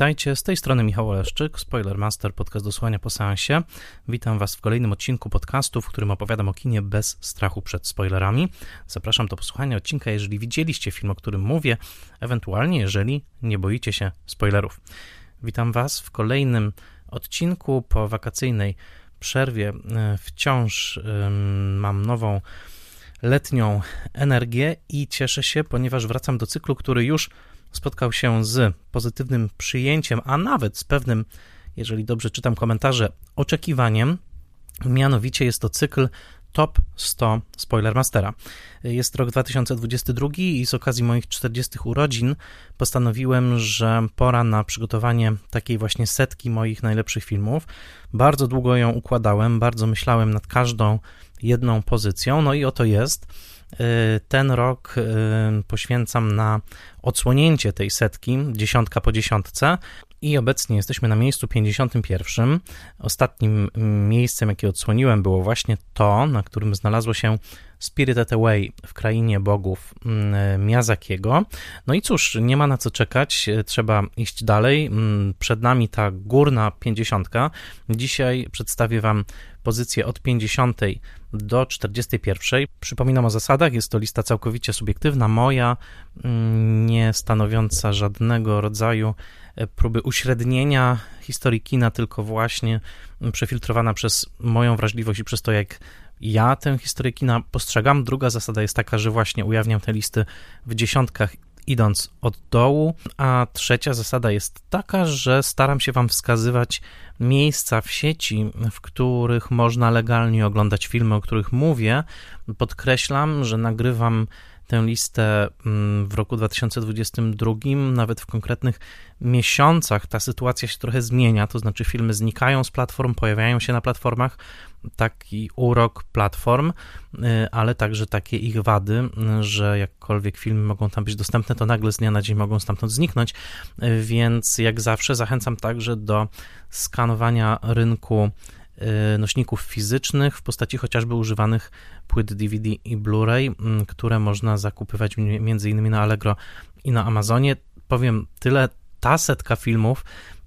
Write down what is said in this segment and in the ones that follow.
Witajcie, z tej strony Michał Oleszczyk, Spoilermaster, podcast do słuchania po seansie. Witam Was w kolejnym odcinku podcastu, w którym opowiadam o kinie bez strachu przed spoilerami. Zapraszam do posłuchania odcinka, jeżeli widzieliście film, o którym mówię, ewentualnie jeżeli nie boicie się spoilerów. Witam Was w kolejnym odcinku po wakacyjnej przerwie. E, wciąż mam nową letnią energię i cieszę się, ponieważ wracam do cyklu, który już spotkał się z pozytywnym przyjęciem, a nawet z pewnym, jeżeli dobrze czytam komentarze, oczekiwaniem. Mianowicie jest to cykl Top 100 Spoilermastera. Jest rok 2022 i z okazji moich 40 urodzin postanowiłem, że pora na przygotowanie takiej właśnie setki moich najlepszych filmów. Bardzo długo ją układałem, bardzo myślałem nad każdą jedną pozycją, no i oto jest. Y, ten rok y, poświęcam na odsłonięcie tej setki, dziesiątka po dziesiątce. I obecnie jesteśmy na miejscu 51. Ostatnim miejscem, jakie odsłoniłem, było właśnie to, na którym znalazło się Spirited Away w krainie bogów mm, Miyazakiego. No i cóż, nie ma na co czekać, trzeba iść dalej. Mm, przed nami ta górna 50. Dzisiaj przedstawię Wam pozycję od 50 do 41. Przypominam o zasadach, jest to lista całkowicie subiektywna, moja, mm, nie stanowiąca żadnego rodzaju e, próby uśrednienia historii kina, tylko właśnie przefiltrowana przez moją wrażliwość i przez to, jak ja tę historię kina postrzegam. Druga zasada jest taka, że właśnie ujawniam te listy w dziesiątkach idąc od dołu, a trzecia zasada jest taka, że staram się Wam wskazywać miejsca w sieci, w których można legalnie oglądać filmy, o których mówię. Podkreślam, że nagrywam tę listę mm, w roku 2022, nawet w konkretnych miesiącach ta sytuacja się trochę zmienia, to znaczy filmy znikają z platform, pojawiają się na platformach, taki urok platform, y, ale także takie ich wady, że jakkolwiek filmy mogą tam być dostępne, to nagle z dnia na dzień mogą stamtąd zniknąć, y, więc jak zawsze zachęcam także do skanowania rynku y, nośników fizycznych w postaci chociażby używanych płyt DVD i Blu-ray, które można zakupywać między innymi na Allegro i na Amazonie. Powiem tyle, ta setka filmów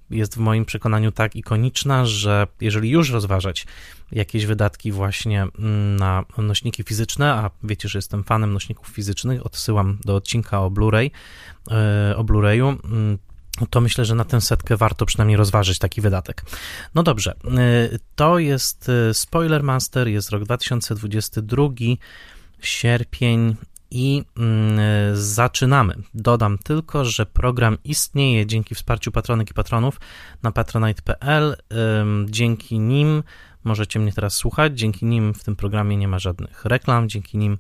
jest w moim przekonaniu tak ikoniczna, że jeżeli już rozważać jakieś wydatki właśnie mm, na nośniki fizyczne, a wiecie, że jestem fanem nośników fizycznych, odsyłam do odcinka o Blu-ray, e, o Blu-rayu, mm, to myślę, że na tę setkę warto przynajmniej rozważyć taki wydatek. No dobrze, e, to jest e, Spoiler Master, jest rok 2022, sierpień i mm, zaczynamy. Dodam tylko, że program istnieje dzięki wsparciu patronek i patronów na patronite.pl. Dzięki nim możecie mnie teraz słuchać, dzięki nim w tym programie nie ma żadnych reklam, dzięki nim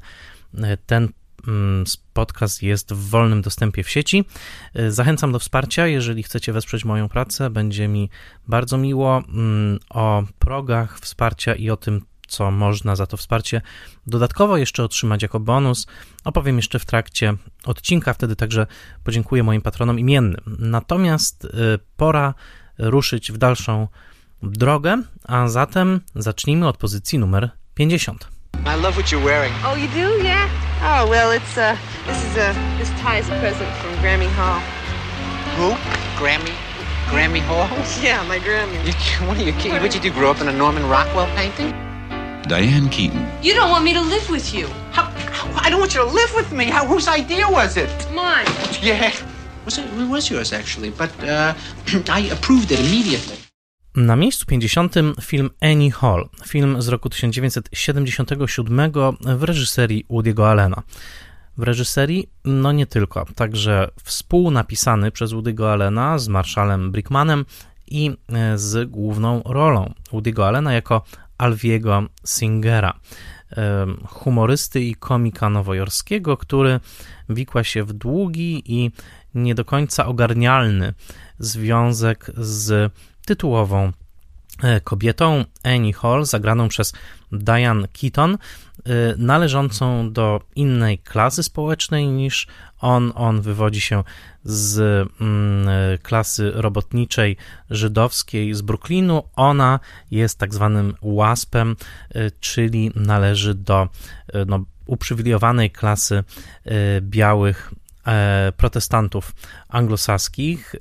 e, ten mm, podcast jest w wolnym dostępie w sieci. E, zachęcam do wsparcia, jeżeli chcecie wesprzeć moją pracę, będzie mi bardzo miło. Mm, o progach wsparcia i o tym, co można za to wsparcie dodatkowo jeszcze otrzymać jako bonus. Opowiem jeszcze w trakcie odcinka, wtedy także podziękuję moim patronom imiennym. Natomiast y, pora ruszyć w dalszą drogę, a zatem zacznijmy od pozycji numer 50. I love what you're wearing. Oh, you do? Yeah. Oh, well, it's uh this is a this tie is a present from Grammy Hall. Who? Grammy Grammy Hall? Yeah, my Grammy. You, what are you kidding? What you do? Grow up in a Norman Rockwell painting? Diane Keaton. You don't want me to live with you. How, how, I don't want you to live with me. How, whose idea was it? Mine. Yeah. Was it, it was yours actually, but uh, I approved it immediately. Na miejscu 50 film Annie Hall, film z roku 1977 w reżyserii Woody'ego Allena. W reżyserii, no nie tylko, także współnapisany przez Woody'ego Allena z Marshallem Brickmanem i e, z główną rolą Woody'ego Allena jako Alwiego Singera, humorysty i komika nowojorskiego, który wikła się w długi i nie do końca ogarnialny związek z tytułową e, kobietą Annie Hall, zagraną przez Diane Keaton, Y, należącą do innej klasy społecznej niż on. On wywodzi się z mm, klasy robotniczej żydowskiej z Brooklynu. Ona jest tak zwanym łaspem, y, czyli należy do y, no, uprzywilejowanej klasy białych protestantów anglosaskich.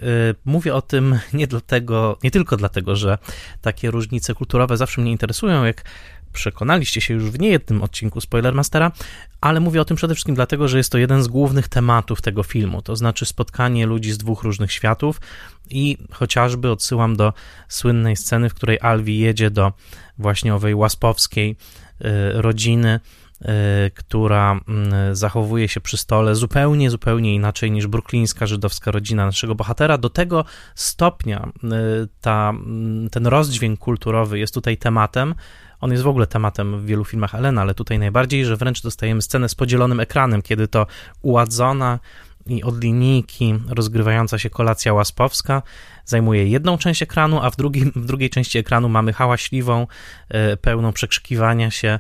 Mówię o tym nie dlatego, nie tylko dlatego, że takie różnice kulturowe zawsze mnie interesują, jak przekonaliście się już w niejednym odcinku Spoilermastera, ale mówię o tym przede wszystkim dlatego, że jest to jeden z głównych tematów tego filmu, to znaczy spotkanie ludzi z dwóch różnych światów i chociażby odsyłam do słynnej sceny, w której Alvi jedzie do właśnie owej łaspowskiej y, rodziny, y, która mm, zachowuje się przy stole zupełnie, zupełnie inaczej niż bruklińska żydowska rodzina naszego bohatera. Do tego stopnia y, ta, ten rozdźwięk kulturowy jest tutaj tematem, on jest w ogóle tematem w wielu filmach Elena, ale tutaj najbardziej, że wręcz dostajemy scenę z podzielonym ekranem, kiedy to uładzona i od linijki rozgrywająca się kolacja łaspowska zajmuje jedną część ekranu, a w, w drugiej części ekranu mamy hałaśliwą, e, pełną przekrzykiwania się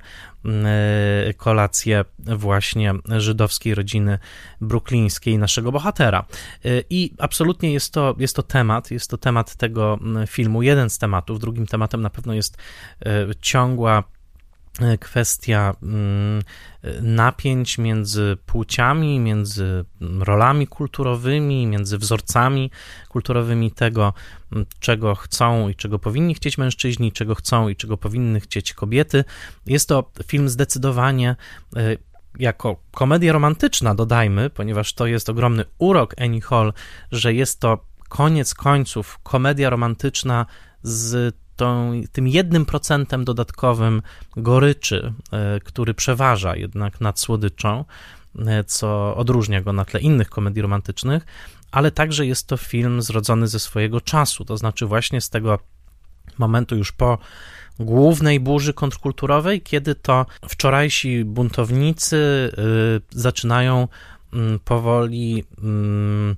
kolację właśnie żydowskiej rodziny bruklińskiej naszego bohatera. E, I absolutnie jest to, jest to temat, jest to temat tego filmu, jeden z tematów. Drugim tematem na pewno jest ciągła E, kwestia mm, napięć między płciami, między rolami kulturowymi, między wzorcami kulturowymi tego, czego chcą i czego powinni chcieć mężczyźni, czego chcą i czego powinny chcieć kobiety. Jest to film zdecydowanie e, jako komedia romantyczna, dodajmy, ponieważ to jest ogromny urok Annie Hall, że jest to koniec końców komedia romantyczna z tą, tym jednym procentem dodatkowym goryczy, e, który przeważa jednak nad słodyczą, e, co odróżnia go na tle innych komedii romantycznych, ale także jest to film zrodzony ze swojego czasu, to znaczy właśnie z tego momentu już po głównej burzy kontrkulturowej, kiedy to wczorajsi buntownicy e, zaczynają mm, powoli mm,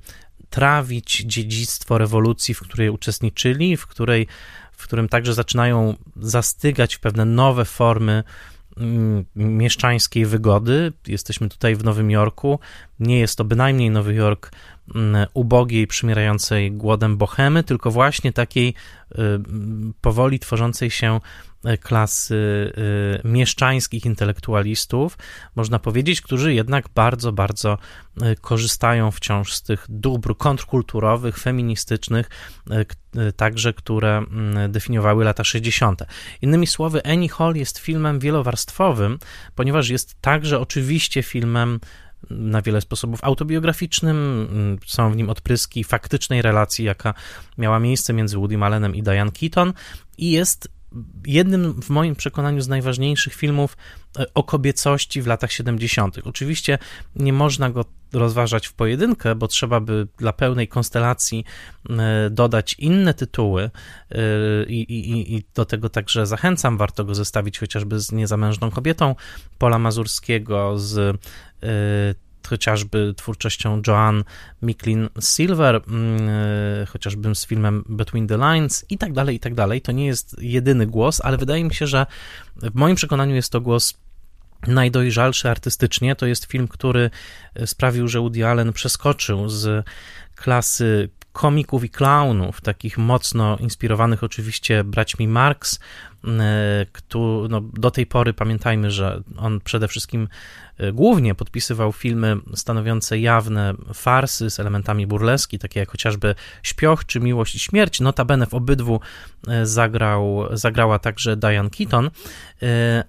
trawić dziedzictwo rewolucji, w której uczestniczyli, w której w którym także zaczynają zastygać pewne nowe formy mm, mieszczańskiej wygody. Jesteśmy tutaj w Nowym Jorku. Nie jest to bynajmniej Nowy Jork ubogiej, przymierającej głodem bohemy, tylko właśnie takiej y, powoli tworzącej się klasy y, mieszczańskich intelektualistów, można powiedzieć, którzy jednak bardzo, bardzo y, korzystają wciąż z tych dóbr kontrkulturowych, feministycznych, y, także które mm, definiowały lata 60. Innymi słowy, Annie Hall jest filmem wielowarstwowym, ponieważ jest także oczywiście filmem na wiele sposobów autobiograficznym. Są w nim odpryski faktycznej relacji, jaka miała miejsce między Woody Allenem i Diane Keaton i jest jednym w moim przekonaniu z najważniejszych filmów e, o kobiecości w latach 70. Oczywiście nie można go rozważać w pojedynkę, bo trzeba by dla pełnej konstelacji e, dodać inne tytuły e, i, i, i do tego także zachęcam. Warto go zestawić chociażby z Niezamężną kobietą Pola Mazurskiego, z chociażby twórczością Joan Micklin Silver, mm, e, chociażby z filmem Between the Lines i tak dalej, i tak dalej. To nie jest jedyny głos, ale wydaje mi się, że w moim przekonaniu jest to głos najdojrzalszy artystycznie. To jest film, który sprawił, że Woody Allen przeskoczył z klasy komików i klaunów, takich mocno inspirowanych oczywiście braćmi Marx, E, kto, no, do tej pory pamiętajmy, że on przede wszystkim e, głównie podpisywał filmy stanowiące jawne farsy z elementami burleski, takie jak chociażby Śpioch czy Miłość i Śmierć. Notabene w obydwu e, zagrał, zagrała także Diane Keaton,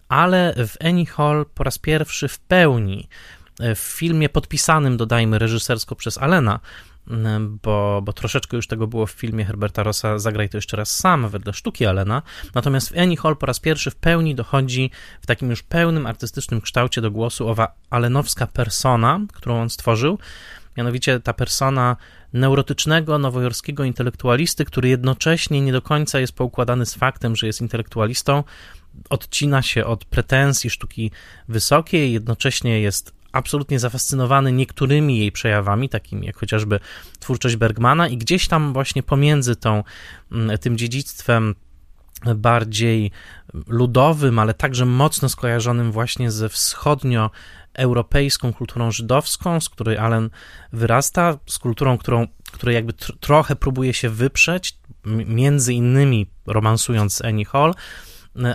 ale w Annie Hall po raz pierwszy w pełni w filmie podpisanym, dodajmy, reżysersko przez Alena, bo, bo troszeczkę już tego było w filmie Herberta Rossa Zagraj to jeszcze raz sam, wedle sztuki Alena. Natomiast w Annie Hall po raz pierwszy w pełni dochodzi w takim już pełnym artystycznym kształcie do głosu owa alenowska persona, którą on stworzył. Mianowicie ta persona neurotycznego, nowojorskiego intelektualisty, który jednocześnie nie do końca jest poukładany z faktem, że jest intelektualistą, odcina się od pretensji sztuki wysokiej, jednocześnie jest absolutnie zafascynowany niektórymi jej przejawami, takimi jak chociażby twórczość Bergmana, i gdzieś tam właśnie pomiędzy tą, mm, tym dziedzictwem bardziej ludowym, ale także mocno skojarzonym właśnie ze wschodnio europejską kulturą żydowską, z której Allen wyrasta, z kulturą, którą, której jakby trochę próbuje się wyprzeć, między innymi romansując Annie Hall,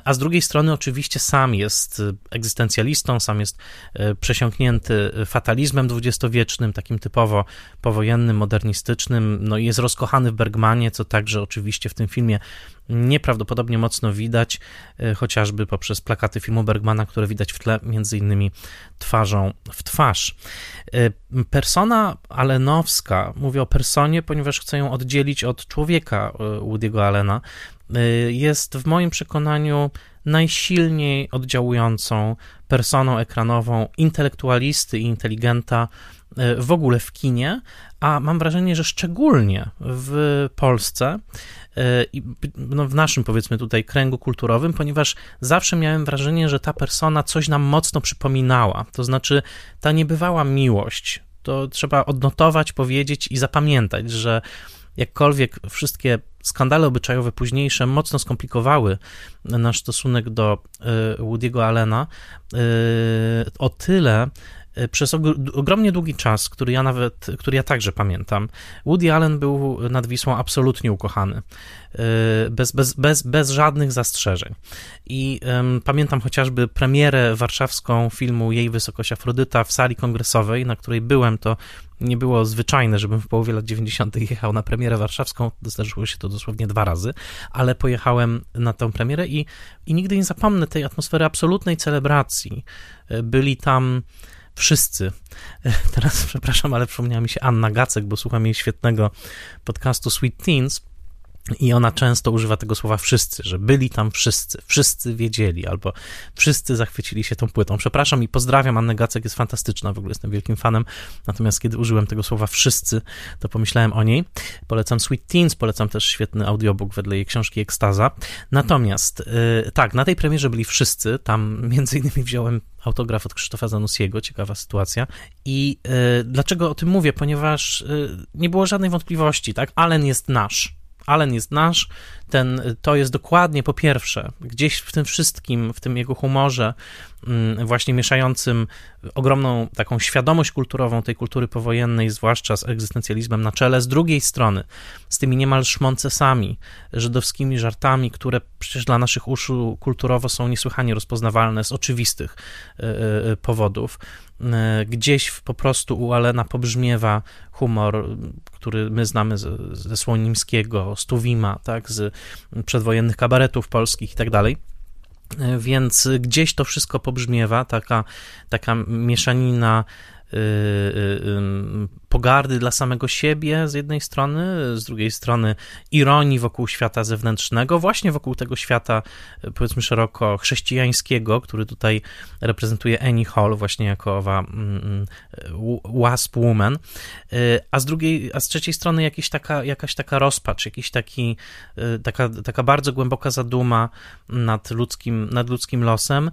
a z drugiej strony oczywiście sam jest egzystencjalistą, sam jest przesiąknięty fatalizmem dwudziestowiecznym, takim typowo powojennym, modernistycznym, no i jest rozkochany w Bergmanie, co także oczywiście w tym filmie nieprawdopodobnie mocno widać, e, chociażby poprzez plakaty filmu Bergmana, które widać w tle, między innymi twarzą w twarz. E, persona Allenowska, mówię o personie, ponieważ chcę ją oddzielić od człowieka e, Woody'ego Allena, jest w moim przekonaniu najsilniej oddziałującą personą ekranową intelektualisty i inteligenta w ogóle w kinie, a mam wrażenie, że szczególnie w Polsce i no w naszym, powiedzmy tutaj, kręgu kulturowym, ponieważ zawsze miałem wrażenie, że ta persona coś nam mocno przypominała. To znaczy, ta niebywała miłość, to trzeba odnotować, powiedzieć i zapamiętać, że jakkolwiek wszystkie skandale obyczajowe późniejsze mocno skomplikowały nasz stosunek do y, Woody'ego Allena, y, o tyle E, przez ogromnie długi czas, który ja nawet, który ja także pamiętam, Woody Allen był nad Wisłą absolutnie ukochany, bez, bez, bez, bez żadnych zastrzeżeń. I um, pamiętam chociażby premierę warszawską filmu Jej Wysokość Afrodyta w sali kongresowej, na której byłem, to nie było zwyczajne, żebym w połowie lat 90. jechał na premierę warszawską, zdarzyło się to dosłownie dwa razy, ale pojechałem na tę premierę i, i nigdy nie zapomnę tej atmosfery absolutnej celebracji. Byli tam wszyscy. Teraz przepraszam, ale przypomniała mi się Anna Gacek, bo słucham jej świetnego podcastu Sweet Teens. I ona często używa tego słowa wszyscy, że byli tam wszyscy, wszyscy wiedzieli, albo wszyscy zachwycili się tą płytą. Przepraszam i pozdrawiam, Annę Gacek jest fantastyczna, w ogóle jestem wielkim fanem, natomiast kiedy użyłem tego słowa wszyscy, to pomyślałem o niej. Polecam Sweet Teens, polecam też świetny audiobook wedle jej książki Ekstaza. Natomiast, yy, tak, na tej premierze byli wszyscy, tam między innymi wziąłem autograf od Krzysztofa Zanussiego, ciekawa sytuacja. I yy, dlaczego o tym mówię? Ponieważ yy, nie było żadnej wątpliwości, tak? Allen jest nasz Allen jest nasz, ten, to jest dokładnie po pierwsze, gdzieś w tym wszystkim, w tym jego humorze, mm, właśnie mieszającym ogromną taką świadomość kulturową tej kultury powojennej, zwłaszcza z egzystencjalizmem na czele, z drugiej strony, z tymi niemal szmoncesami, żydowskimi żartami, które przecież dla naszych uszu kulturowo są niesłychanie rozpoznawalne z oczywistych e, e, powodów. E, gdzieś po prostu u Alena pobrzmiewa humor, który my znamy ze, ze Słonimskiego, z Tuwima, tak, z przedwojennych kabaretów polskich i tak dalej. E, więc gdzieś to wszystko pobrzmiewa, taka, taka mieszanina Y, y, pogardy dla samego siebie z jednej strony, z drugiej strony ironii wokół świata zewnętrznego, właśnie wokół tego świata, powiedzmy szeroko chrześcijańskiego, który tutaj reprezentuje Annie Hall, właśnie jako owa mm, mm, wasp woman, y, a z drugiej, a z trzeciej strony jakaś taka, jakaś taka rozpacz, jakiś taki, taka, taka bardzo głęboka zaduma nad ludzkim, nad ludzkim losem.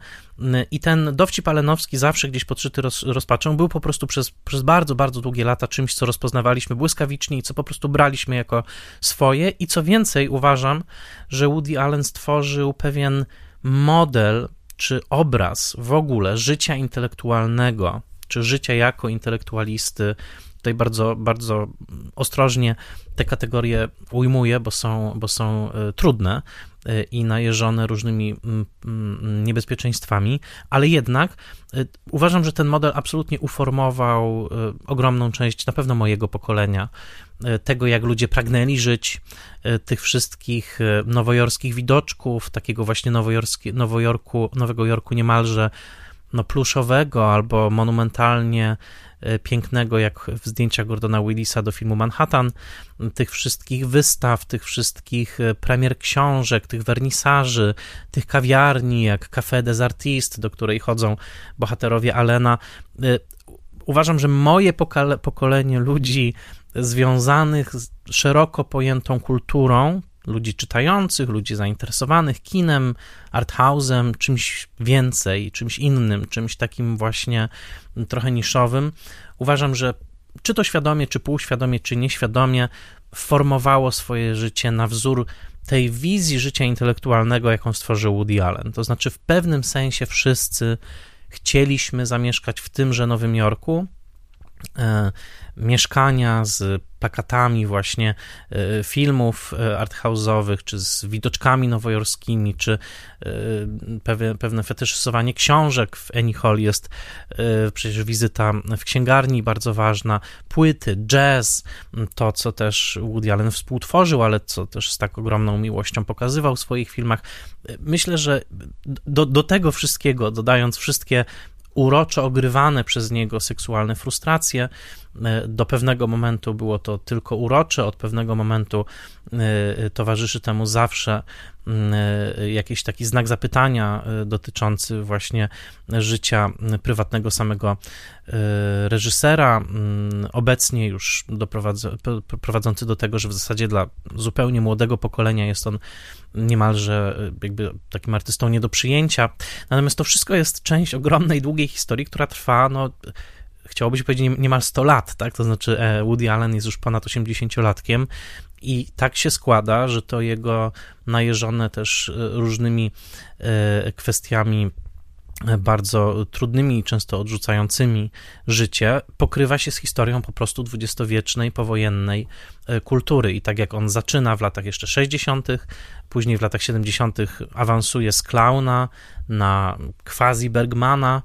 I ten dowcip alenowski zawsze gdzieś podszyty roz, rozpaczą był po prostu przez, przez bardzo, bardzo długie lata czymś, co rozpoznawaliśmy błyskawicznie i co po prostu braliśmy jako swoje. I co więcej, uważam, że Woody Allen stworzył pewien model czy obraz w ogóle życia intelektualnego, czy życia jako intelektualisty. Tutaj bardzo, bardzo ostrożnie te kategorie ujmuję, bo są, bo są e, trudne, E, i najeżone różnymi niebezpieczeństwami, ale jednak e, uważam, że ten model absolutnie uformował ogromną część na pewno mojego pokolenia, tego jak ludzie pragnęli żyć, tych wszystkich nowojorskich widoczków, takiego właśnie Nowojorku, Nowego Jorku niemalże no, pluszowego albo monumentalnie E, pięknego, jak w zdjęciach Gordona Willisa do filmu Manhattan, tych wszystkich wystaw, tych wszystkich e, premier książek, tych wernisaży, tych kawiarni, jak Café des Artistes, do której chodzą bohaterowie Alena. E, uważam, że moje pokolenie ludzi związanych z szeroko pojętą kulturą, ludzi czytających, ludzi zainteresowanych kinem, arthouse'em, czymś więcej, czymś innym, czymś takim właśnie trochę niszowym. Uważam, że czy to świadomie, czy półświadomie, czy nieświadomie formowało swoje życie na wzór tej wizji życia intelektualnego, jaką stworzył Woody Allen. To znaczy, w pewnym sensie wszyscy chcieliśmy zamieszkać w tymże Nowym Jorku, e, mieszkania, z plakatami właśnie e, filmów e, arthouse'owych, czy z widoczkami nowojorskimi, czy pewne, pewne fetyszyzowanie książek w Annie Hall jest przecież wizyta w księgarni bardzo ważna, płyty, jazz, to co też Woody Allen współtworzył, ale co też z tak ogromną miłością pokazywał w swoich filmach. Myślę, że do, do tego wszystkiego, dodając wszystkie urocze ogrywane przez niego seksualne frustracje. E, do pewnego momentu było to tylko urocze, od pewnego momentu e, towarzyszy temu zawsze jakiś taki znak zapytania dotyczący właśnie życia prywatnego samego reżysera, obecnie już prowadzący do tego, że w zasadzie dla zupełnie młodego pokolenia jest on niemalże jakby takim artystą nie do przyjęcia. Natomiast to wszystko jest część ogromnej, długiej historii, która trwa, no, chciałoby się powiedzieć niemal 100 lat, tak? To znaczy e, Woody Allen jest już ponad 80-latkiem i tak się składa, że to jego najeżone też e, różnymi e, kwestiami bardzo trudnymi i często odrzucającymi życie, pokrywa się z historią po prostu dwudziestowiecznej, powojennej kultury. I tak jak on zaczyna w latach jeszcze 60., później w latach 70. awansuje z klauna na quasi Bergmana,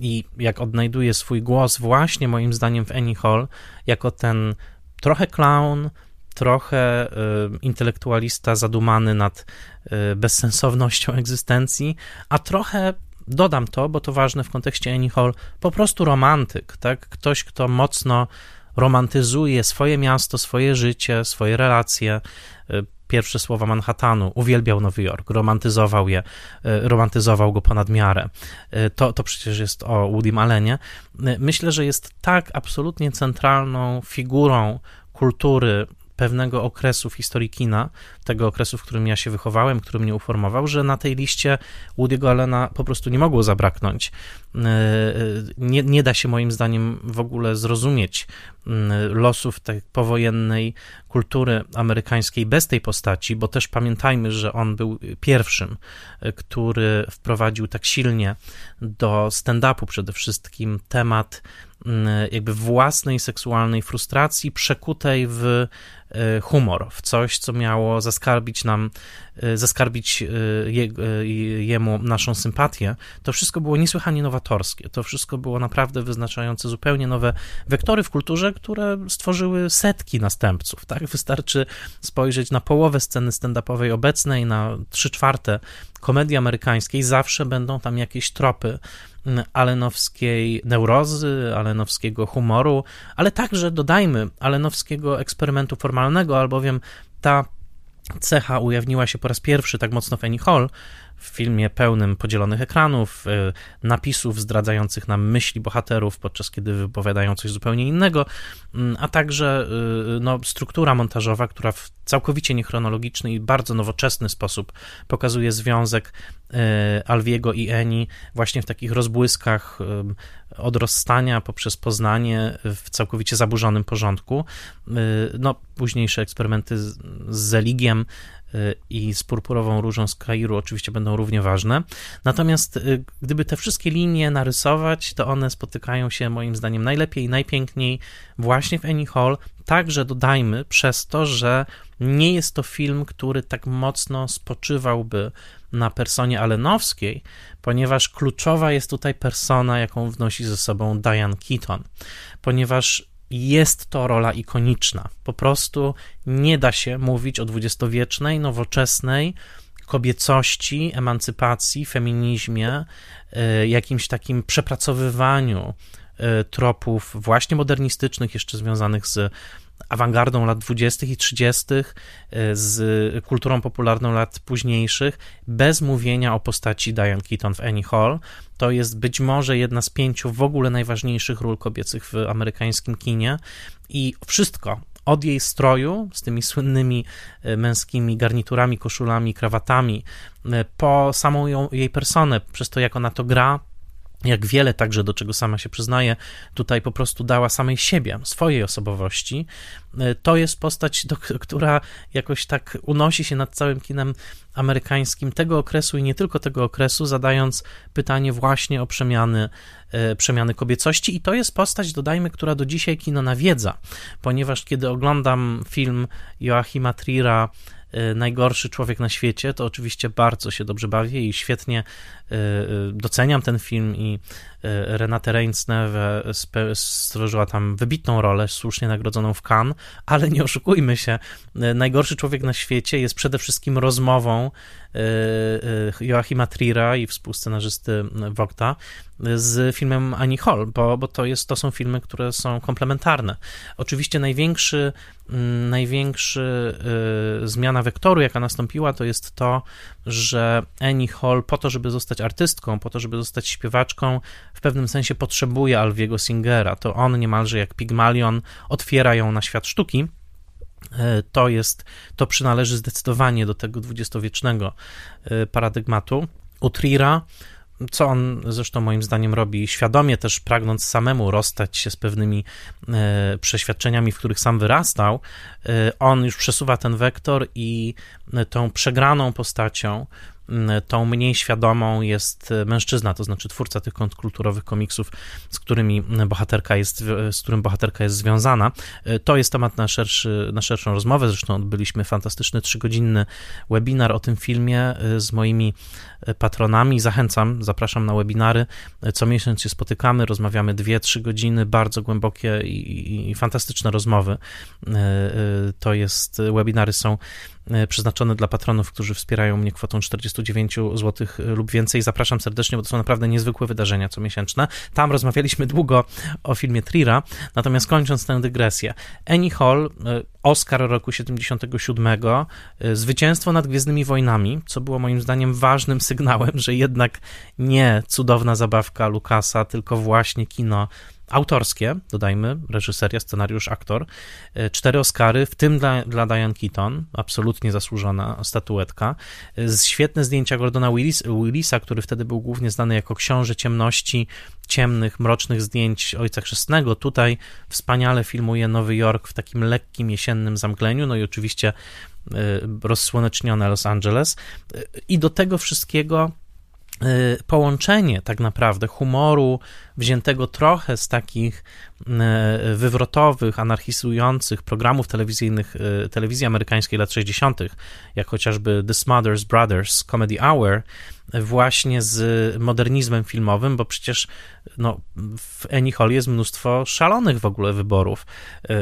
i jak odnajduje swój głos właśnie moim zdaniem w Annie Hall, jako ten trochę clown, trochę y, intelektualista zadumany nad y, bezsensownością egzystencji, a trochę dodam to, bo to ważne w kontekście Annie Hall, po prostu romantyk, tak? Ktoś, kto mocno romantyzuje swoje miasto, swoje życie, swoje relacje, y, pierwsze słowa Manhattanu, uwielbiał Nowy Jork, romantyzował je, e, romantyzował go ponad miarę. E, to, to przecież jest o Woody Allenie. E, myślę, że jest tak absolutnie centralną figurą kultury pewnego okresu w historii kina, tego okresu, w którym ja się wychowałem, który mnie uformował, że na tej liście Woody'ego Allena po prostu nie mogło zabraknąć. E, nie, nie da się moim zdaniem w ogóle zrozumieć losów tej powojennej kultury amerykańskiej bez tej postaci, bo też pamiętajmy, że on był pierwszym, e, który wprowadził tak silnie do stand-upu przede wszystkim temat jakby własnej seksualnej frustracji przekutej w e, humor, w coś, co miało zaskarbić nam, e, zaskarbić e, je, jemu naszą sympatię, to wszystko było niesłychanie nowatorskie. To wszystko było naprawdę wyznaczające zupełnie nowe wektory w kulturze, które stworzyły setki następców. Tak? Wystarczy spojrzeć na połowę sceny stand-upowej obecnej, na trzy czwarte komedii amerykańskiej, zawsze będą tam jakieś tropy alenowskiej neurozy, alenowskiego humoru, ale także dodajmy alenowskiego eksperymentu formalnego, albowiem ta cecha ujawniła się po raz pierwszy tak mocno w Annie Hall, w filmie pełnym podzielonych ekranów, y, napisów zdradzających nam myśli bohaterów, podczas kiedy wypowiadają coś zupełnie innego, mm, a także y, no, struktura montażowa, która w całkowicie niechronologiczny i bardzo nowoczesny sposób pokazuje związek y, Alwiego i Eni właśnie w takich rozbłyskach od rozstania poprzez poznanie w całkowicie zaburzonym porządku. No, późniejsze eksperymenty z, Zeligiem i z purpurową różą z Kairu oczywiście będą równie ważne. Natomiast y, gdyby te wszystkie linie narysować, to one spotykają się moim zdaniem najlepiej i najpiękniej właśnie w Annie Hall. Także dodajmy przez to, że nie jest to film, który tak mocno spoczywałby na personie Alenowskiej, ponieważ kluczowa jest tutaj persona, jaką wnosi ze sobą Diane Keaton, ponieważ jest to rola ikoniczna. Po prostu nie da się mówić o dwudziestowiecznej, nowoczesnej kobiecości, emancypacji, feminizmie, e, jakimś takim przepracowywaniu e, tropów właśnie modernistycznych, jeszcze związanych z awangardą lat 20. i 30., e, z kulturą popularną lat późniejszych, bez mówienia o postaci Diane Keaton w Annie Hall. To jest być może jedna z pięciu w ogóle najważniejszych ról kobiecych w amerykańskim kinie i wszystko od jej stroju z tymi słynnymi e, męskimi garniturami, koszulami, krawatami, e, po samą ją, jej personę, przez to jak ona to gra, jak wiele także, do czego sama się przyznaje, tutaj po prostu dała samej siebie, swojej osobowości, e, to jest postać, do, która jakoś tak unosi się nad całym kinem amerykańskim tego okresu i nie tylko tego okresu, zadając pytanie właśnie o przemiany, e, przemiany kobiecości. I to jest postać, dodajmy, która do dzisiaj kino nawiedza, ponieważ kiedy oglądam film Joachima Trira, Najgorszy człowiek na świecie, to oczywiście bardzo się dobrze bawię i świetnie doceniam ten film i Renate Reinsneve stworzyła tam wybitną rolę, słusznie nagrodzoną w Cannes, ale nie oszukujmy się, najgorszy człowiek na świecie jest przede wszystkim rozmową e, Joachima Trira i współscenarzysty Wogta z filmem Annie Hall, bo, bo to, jest, to są filmy, które są komplementarne. Oczywiście największy, mm, największy zmiana wektoru, jaka nastąpiła, to jest to, że Annie Hall po to, żeby zostać artystką, po to, żeby zostać śpiewaczką, w pewnym sensie potrzebuje Alwiego Singera. To on niemalże jak Pygmalion otwiera ją na świat sztuki. E, to jest, to przynależy zdecydowanie do tego dwudziestowiecznego e, paradygmatu. U Trira co on zresztą moim zdaniem robi świadomie, też pragnąc samemu rozstać się z pewnymi e, przeświadczeniami, w których sam wyrastał, e, on już przesuwa ten wektor i tą przegraną postacią tą mniej świadomą jest mężczyzna, to znaczy twórca tych kontrkulturowych komiksów, z którymi bohaterka jest, z którym bohaterka jest związana. To jest temat na, szerszy, na szerszą rozmowę, zresztą odbyliśmy fantastyczny trzygodzinny webinar o tym filmie z moimi patronami. Zachęcam, zapraszam na webinary. Co miesiąc się spotykamy, rozmawiamy dwie, trzy godziny, bardzo głębokie i, i fantastyczne rozmowy. To jest, webinary są E, przeznaczone dla patronów, którzy wspierają mnie kwotą 49 zł lub więcej. Zapraszam serdecznie, bo to są naprawdę niezwykłe wydarzenia comiesięczne. Tam rozmawialiśmy długo o filmie Trira, natomiast kończąc tę dygresję. Annie Hall, e, Oscar roku 77, e, zwycięstwo nad Gwiezdnymi Wojnami, co było moim zdaniem ważnym sygnałem, że jednak nie cudowna zabawka Lucasa, tylko właśnie kino autorskie, dodajmy, reżyseria, scenariusz, aktor. E, cztery Oscary, w tym dla, dla Diane Keaton, absolutnie zasłużona statuetka. E, świetne zdjęcia Gordona Willis, Willisa, który wtedy był głównie znany jako książę ciemności, ciemnych, mrocznych zdjęć Ojca Chrzestnego. Tutaj wspaniale filmuje Nowy Jork w takim lekkim jesiennym zamgleniu, no i oczywiście e, rozsłonecznione Los Angeles. I do tego wszystkiego połączenie tak naprawdę humoru wziętego trochę z takich y, wywrotowych, anarchizujących programów telewizyjnych y, telewizji amerykańskiej lat 60., jak chociażby The Smothers Brothers Comedy Hour, właśnie z modernizmem filmowym, bo przecież no, w Eni Hall jest mnóstwo szalonych w ogóle wyborów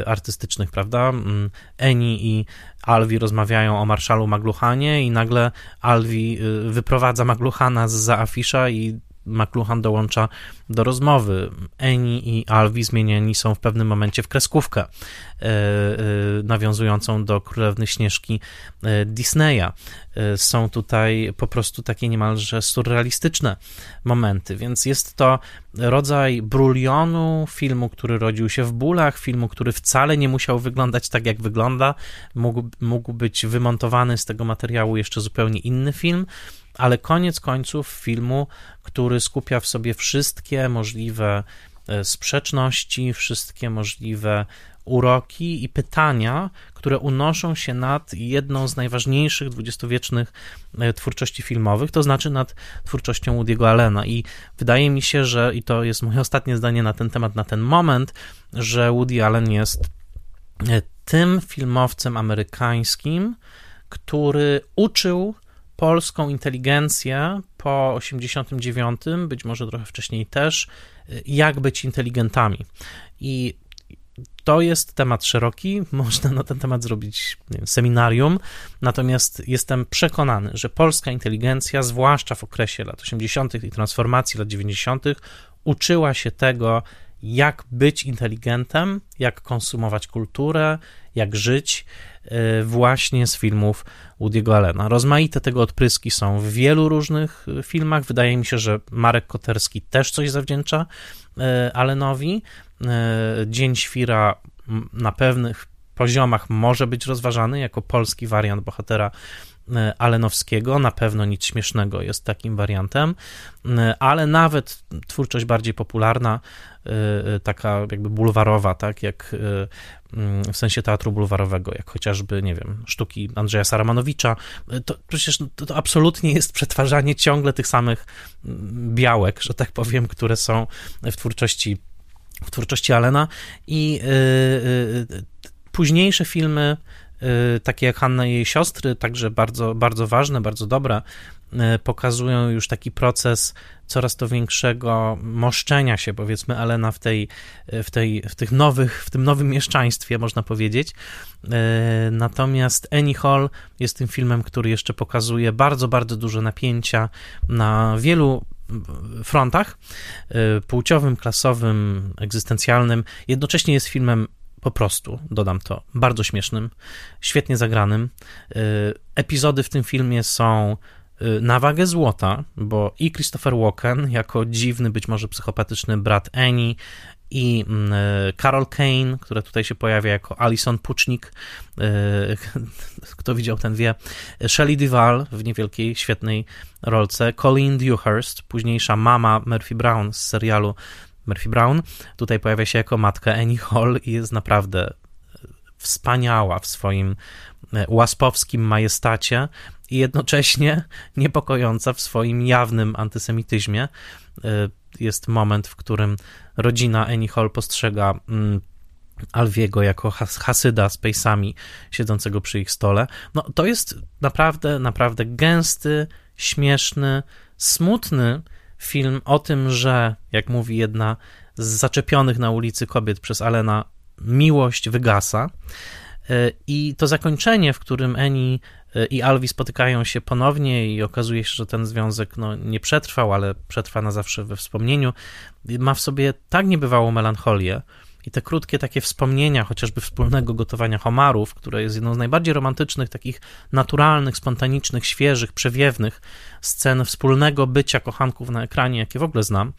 artystycznych, prawda? Mm, Eni i Alvi rozmawiają o marszalu Magluchanie i nagle Alvi wyprowadza Magluchana z za afisza i McLuhan dołącza do rozmowy. Eni i Alvi zmienieni są w pewnym momencie w kreskówkę e, e, nawiązującą do Królewny Śnieżki e, Disneya. Są tutaj po prostu takie niemalże surrealistyczne momenty, więc jest to rodzaj brulionu filmu, który rodził się w bólach, filmu, który wcale nie musiał wyglądać tak, jak wygląda. Mógł, mógł być wymontowany z tego materiału jeszcze zupełnie inny film, ale koniec końców filmu, który skupia w sobie wszystkie możliwe e, sprzeczności, wszystkie możliwe uroki i pytania, które unoszą się nad jedną z najważniejszych dwudziestowiecznych e, twórczości filmowych, to znaczy nad twórczością Woody'ego Allena. I wydaje mi się, że, i to jest moje ostatnie zdanie na ten temat, na ten moment, że Woody Allen jest e, tym filmowcem amerykańskim, który uczył polską inteligencję po 89, być może trochę wcześniej też, jak być inteligentami. I to jest temat szeroki, można na ten temat zrobić wiem, seminarium, natomiast jestem przekonany, że polska inteligencja, zwłaszcza w okresie lat 80. i transformacji lat 90., uczyła się tego, jak być inteligentem, jak konsumować kulturę, jak żyć, właśnie z filmów Woody'ego Allena. Rozmaite tego odpryski są w wielu różnych e, filmach. Wydaje mi się, że Marek Koterski też coś zawdzięcza e, Allenowi. Dzień Świra na pewnych poziomach może być rozważany jako polski wariant bohatera Alenowskiego, na pewno nic śmiesznego jest takim wariantem, ale nawet twórczość bardziej popularna, taka jakby bulwarowa, tak, jak w sensie teatru bulwarowego, jak chociażby, nie wiem, sztuki Andrzeja Saramanowicza, to przecież to, to absolutnie jest przetwarzanie ciągle tych samych białek, że tak powiem, które są w twórczości w twórczości Alena. I yy, yy, późniejsze filmy, takie jak Hanna i jej siostry, także bardzo, bardzo ważne, bardzo dobre, pokazują już taki proces coraz to większego moszczenia się, powiedzmy, Alena w tej, w tej, w tych nowych, w tym nowym mieszczaństwie, można powiedzieć. Natomiast Annie Hall jest tym filmem, który jeszcze pokazuje bardzo, bardzo duże napięcia na wielu frontach y, płciowym, klasowym, egzystencjalnym. Jednocześnie jest filmem po prostu, dodam to, bardzo śmiesznym, świetnie zagranym. Y, epizody w tym filmie są y, na wagę złota, bo i Christopher Walken jako dziwny, być może psychopatyczny brat Annie, i mm, e, Carol Kane, która tutaj się pojawia jako Alison Pucznik, kto widział ten wie, Shelley Duvall w niewielkiej, świetnej rolce, Colleen Dewhurst, późniejsza mama Murphy Brown z serialu Murphy Brown, tutaj pojawia się jako matka Annie Hall i jest naprawdę wspaniała w swoim e, łaspowskim majestacie i jednocześnie niepokojąca w swoim jawnym antysemityzmie. Jest moment, w którym rodzina Annie Hall postrzega mm, Alwiego jako has hasyda z pejsami siedzącego przy ich stole. No to jest naprawdę, naprawdę gęsty, śmieszny, smutny film o tym, że, jak mówi jedna z zaczepionych na ulicy kobiet przez Alena, miłość wygasa. E, I to zakończenie, w którym Eni e, i Alwi spotykają się ponownie i okazuje się, że ten związek no, nie przetrwał, ale przetrwa na zawsze we wspomnieniu, ma w sobie tak niebywałą melancholię, i te krótkie takie wspomnienia, chociażby wspólnego gotowania homarów, które jest jedną z najbardziej romantycznych, takich naturalnych, spontanicznych, świeżych, przewiewnych scen wspólnego bycia kochanków na ekranie, jakie w ogóle znam,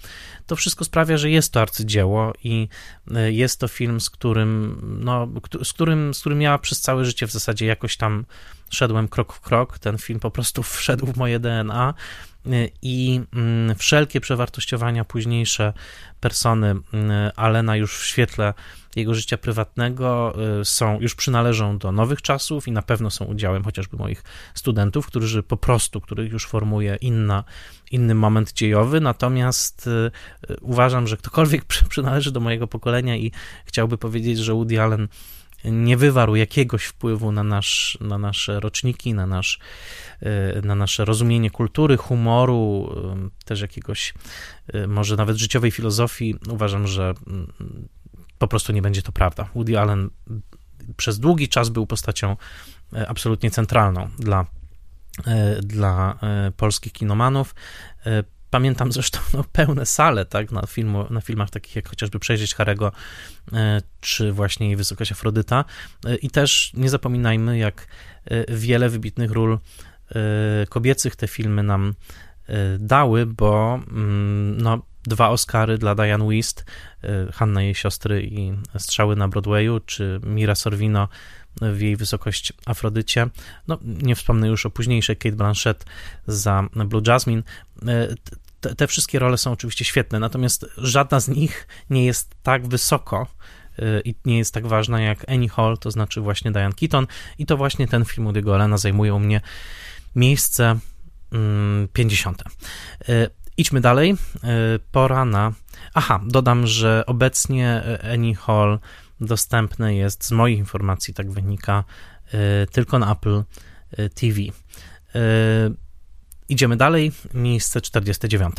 to wszystko sprawia, że jest to arcydzieło i e, jest to film, z którym, no, z którym, z którym ja przez całe życie w zasadzie jakoś tam szedłem krok w krok. Ten film po prostu wszedł w moje DNA i mm, wszelkie przewartościowania późniejsze persony mm, Alena już w świetle jego życia prywatnego y, są, już przynależą do nowych czasów i na pewno są udziałem chociażby moich studentów, którzy po prostu, których już formuje inna, inny moment dziejowy, natomiast y, uważam, że ktokolwiek przynależy do mojego pokolenia i chciałby powiedzieć, że Woody Allen nie wywarł jakiegoś wpływu na, nasz, na nasze roczniki, na, nasz, e, na nasze rozumienie kultury, humoru, e, też jakiegoś e, może nawet życiowej filozofii, uważam, że mm, po prostu nie będzie to prawda. Woody Allen przez długi czas był postacią absolutnie centralną dla, dla polskich kinomanów. Pamiętam zresztą no, pełne sale tak, na, filmu, na filmach takich jak chociażby Przejrzeć Harego e, czy właśnie jej Wysokość Afrodyta. E, I też nie zapominajmy, jak e, wiele wybitnych ról kobiecych te filmy nam dały, bo mm, no, dwa Oscary dla Diane Wist, Hanna jej siostry i Strzały na Broadwayu, czy Mira Sorvino w jej wysokość Afrodycie. No, nie wspomnę już o późniejszej Kate Blanchett za Blue Jasmine te, te wszystkie role są oczywiście świetne, natomiast żadna z nich nie jest tak wysoko y, i nie jest tak ważna jak Annie Hall, to znaczy właśnie Diane Keaton i to właśnie ten film Woody'ego Allena zajmuje u mnie miejsce 50. Mm, y, idźmy dalej. Y, pora na... Aha, dodam, że obecnie Annie Hall dostępne jest, z moich informacji tak wynika, tylko na Apple TV. Idziemy dalej, miejsce 49.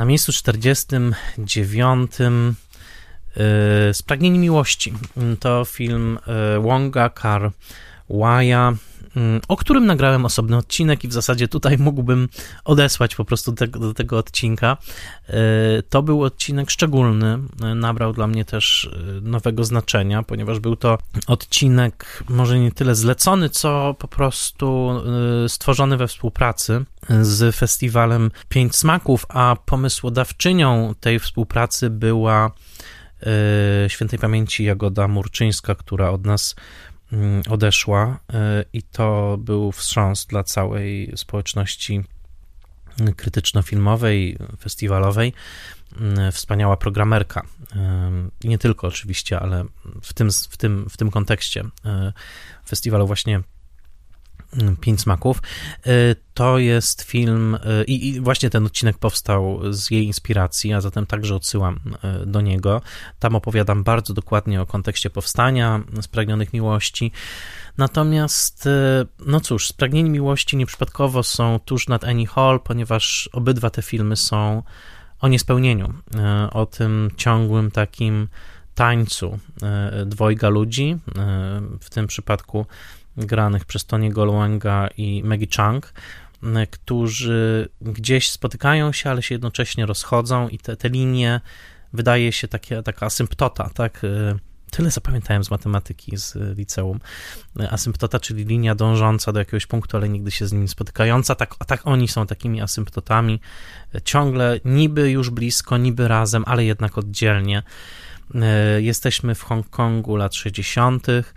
Na miejscu 49 Spragnienie miłości. To film Wonga Kar Waya, Mm, o którym nagrałem osobny odcinek i w zasadzie tutaj mógłbym odesłać po prostu te, do tego odcinka. E, to był odcinek szczególny, e, nabrał dla mnie też e, nowego znaczenia, ponieważ był to odcinek może nie tyle zlecony, co po prostu stworzony we współpracy z festiwalem Pięć Smaków, a pomysłodawczynią tej współpracy była świętej pamięci Jagoda Murczyńska, która od nas Mm, odeszła e, i to był wstrząs dla całej społeczności krytyczno-filmowej, festiwalowej. Mm, wspaniała programerka. E, nie tylko oczywiście, ale w tym, w tym, w tym kontekście e, festiwalu właśnie Pięć smaków. E, to jest film e, i, właśnie ten odcinek powstał z jej inspiracji, a zatem także odsyłam e, do niego. Tam opowiadam bardzo dokładnie o kontekście powstania Spragnionych Miłości. Natomiast, no cóż, Spragnieni Miłości nieprzypadkowo są tuż nad Annie Hall, ponieważ obydwa te filmy są o niespełnieniu, o tym ciągłym takim tańcu dwojga ludzi, w tym przypadku granych przez Tony'ego Luanga i Maggie Chung, którzy gdzieś spotykają się, ale się jednocześnie rozchodzą i te, te linie wydaje się takie, taka asymptota, tak? Y, tyle zapamiętałem z matematyki z liceum. Asymptota, czyli linia dążąca do jakiegoś punktu, ale nigdy się z nim spotykająca. Tak, tak oni są takimi asymptotami, ciągle niby już blisko, niby razem, ale jednak oddzielnie. Y, jesteśmy w Hongkongu lat 60 w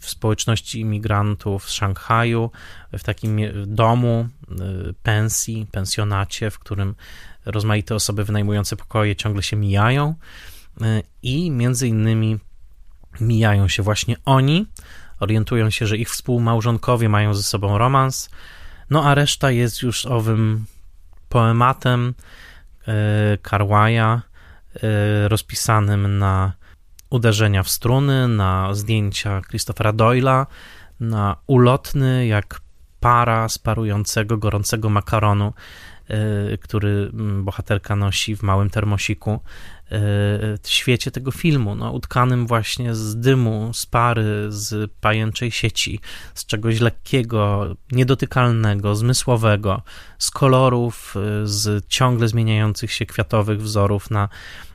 społeczności imigrantów z Szanghaju, w takim domu, y, pensji, pensjonacie, w którym rozmaite osoby wynajmujące pokoje ciągle się mijają y, i między innymi mijają się właśnie oni, orientują się, że ich współmałżonkowie mają ze sobą romans, no a reszta jest już owym poematem Karłaja y, rozpisanym na uderzenia w struny, na zdjęcia Christophera Doyla, na ulotny, jak para sparującego gorącego makaronu, y, który mm, bohaterka nosi w małym termosiku, w świecie tego filmu, no, utkanym właśnie z dymu, z pary, z pajęczej sieci, z czegoś lekkiego, niedotykalnego, zmysłowego, z kolorów, y, z ciągle zmieniających się kwiatowych wzorów na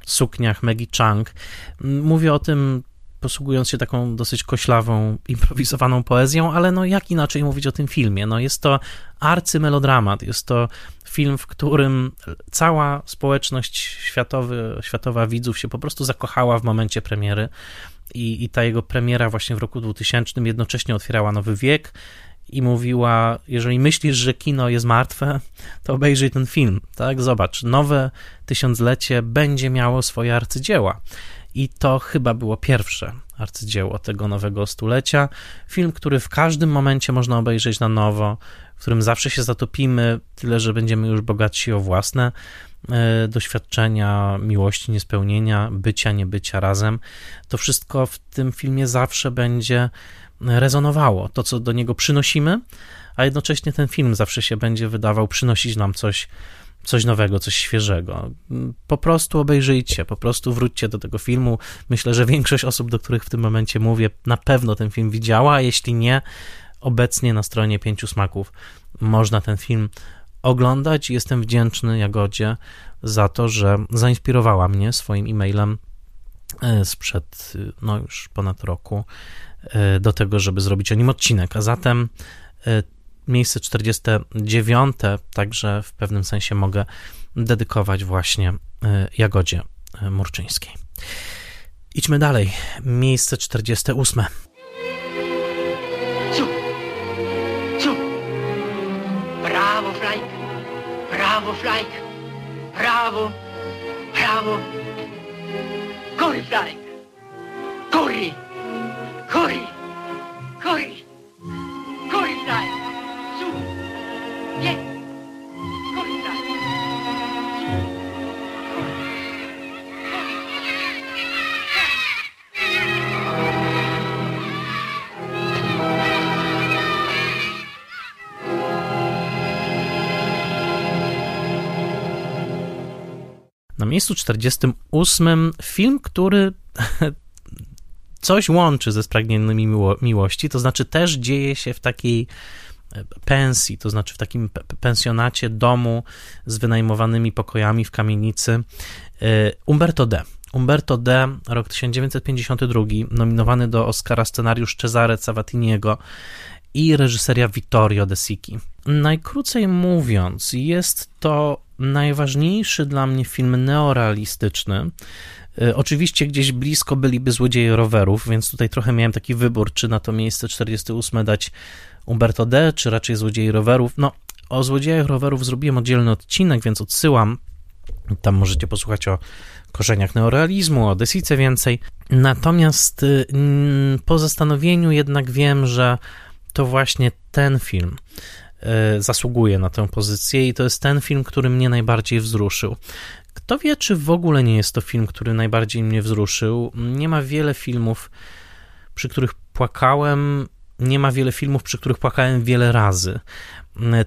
sukniach Maggie Chung. Mówię o tym posługując się taką dosyć koślawą, improwizowaną poezją, ale no jak inaczej mówić o tym filmie? No jest to arcymelodramat, jest to film, w którym cała społeczność światowy, światowa widzów się po prostu zakochała w momencie premiery i, i ta jego premiera właśnie w roku 2000 jednocześnie otwierała nowy wiek i mówiła, jeżeli myślisz, że kino jest martwe, to obejrzyj ten film, tak? Zobacz, nowe tysiąclecie będzie miało swoje arcydzieła. I to chyba było pierwsze arcydzieło tego nowego stulecia. Film, który w każdym momencie można obejrzeć na nowo, w którym zawsze się zatopimy, tyle że będziemy już bogatsi o własne e, doświadczenia miłości, niespełnienia, bycia, niebycia razem. To wszystko w tym filmie zawsze będzie rezonowało. To, co do niego przynosimy, a jednocześnie ten film zawsze się będzie wydawał przynosić nam coś coś nowego, coś świeżego. Po prostu obejrzyjcie, po prostu wróćcie do tego filmu. Myślę, że większość osób, do których w tym momencie mówię, na pewno ten film widziała, a jeśli nie, obecnie na stronie Pięciu Smaków można ten film oglądać. Jestem wdzięczny Jagodzie za to, że zainspirowała mnie swoim e-mailem e, sprzed no już ponad roku do tego, żeby zrobić o nim odcinek. A zatem e, miejsce 49, także w pewnym sensie mogę dedykować właśnie e, Jagodzie e, Murczyńskiej. Idźmy dalej. Miejsce 48. Ciu! Ciu! Brawo, Flaik! Brawo, Flaik! Brawo! Brawo! Na miejscu 48 film, który coś łączy ze spragnionymi miło miłości, to znaczy też dzieje się w takiej e, pensji, to znaczy w takim pensjonacie domu z wynajmowanymi pokojami w kamienicy e, Umberto D. Umberto D., rok 1952, nominowany do Oscara scenariusz Cesare Savatiniego i reżyseria Vittorio De Sichi. Najkrócej mówiąc, jest to najważniejszy dla mnie film neorealistyczny. E, oczywiście gdzieś blisko byliby złodzieje rowerów, więc tutaj trochę miałem taki wybór, czy na to miejsce 48 dać Umberto D., czy raczej złodziei rowerów. No, o złodziejach rowerów zrobiłem oddzielny odcinek, więc odsyłam. Tam możecie posłuchać o korzeniach neorealizmu, o Desice więcej. Natomiast y, po zastanowieniu jednak wiem, że to właśnie ten film zasługuje na tę pozycję i to jest ten film, który mnie najbardziej wzruszył. Kto wie, czy w ogóle nie jest to film, który najbardziej mnie wzruszył. Nie ma wiele filmów, przy których płakałem. Nie ma wiele filmów, przy których płakałem wiele razy.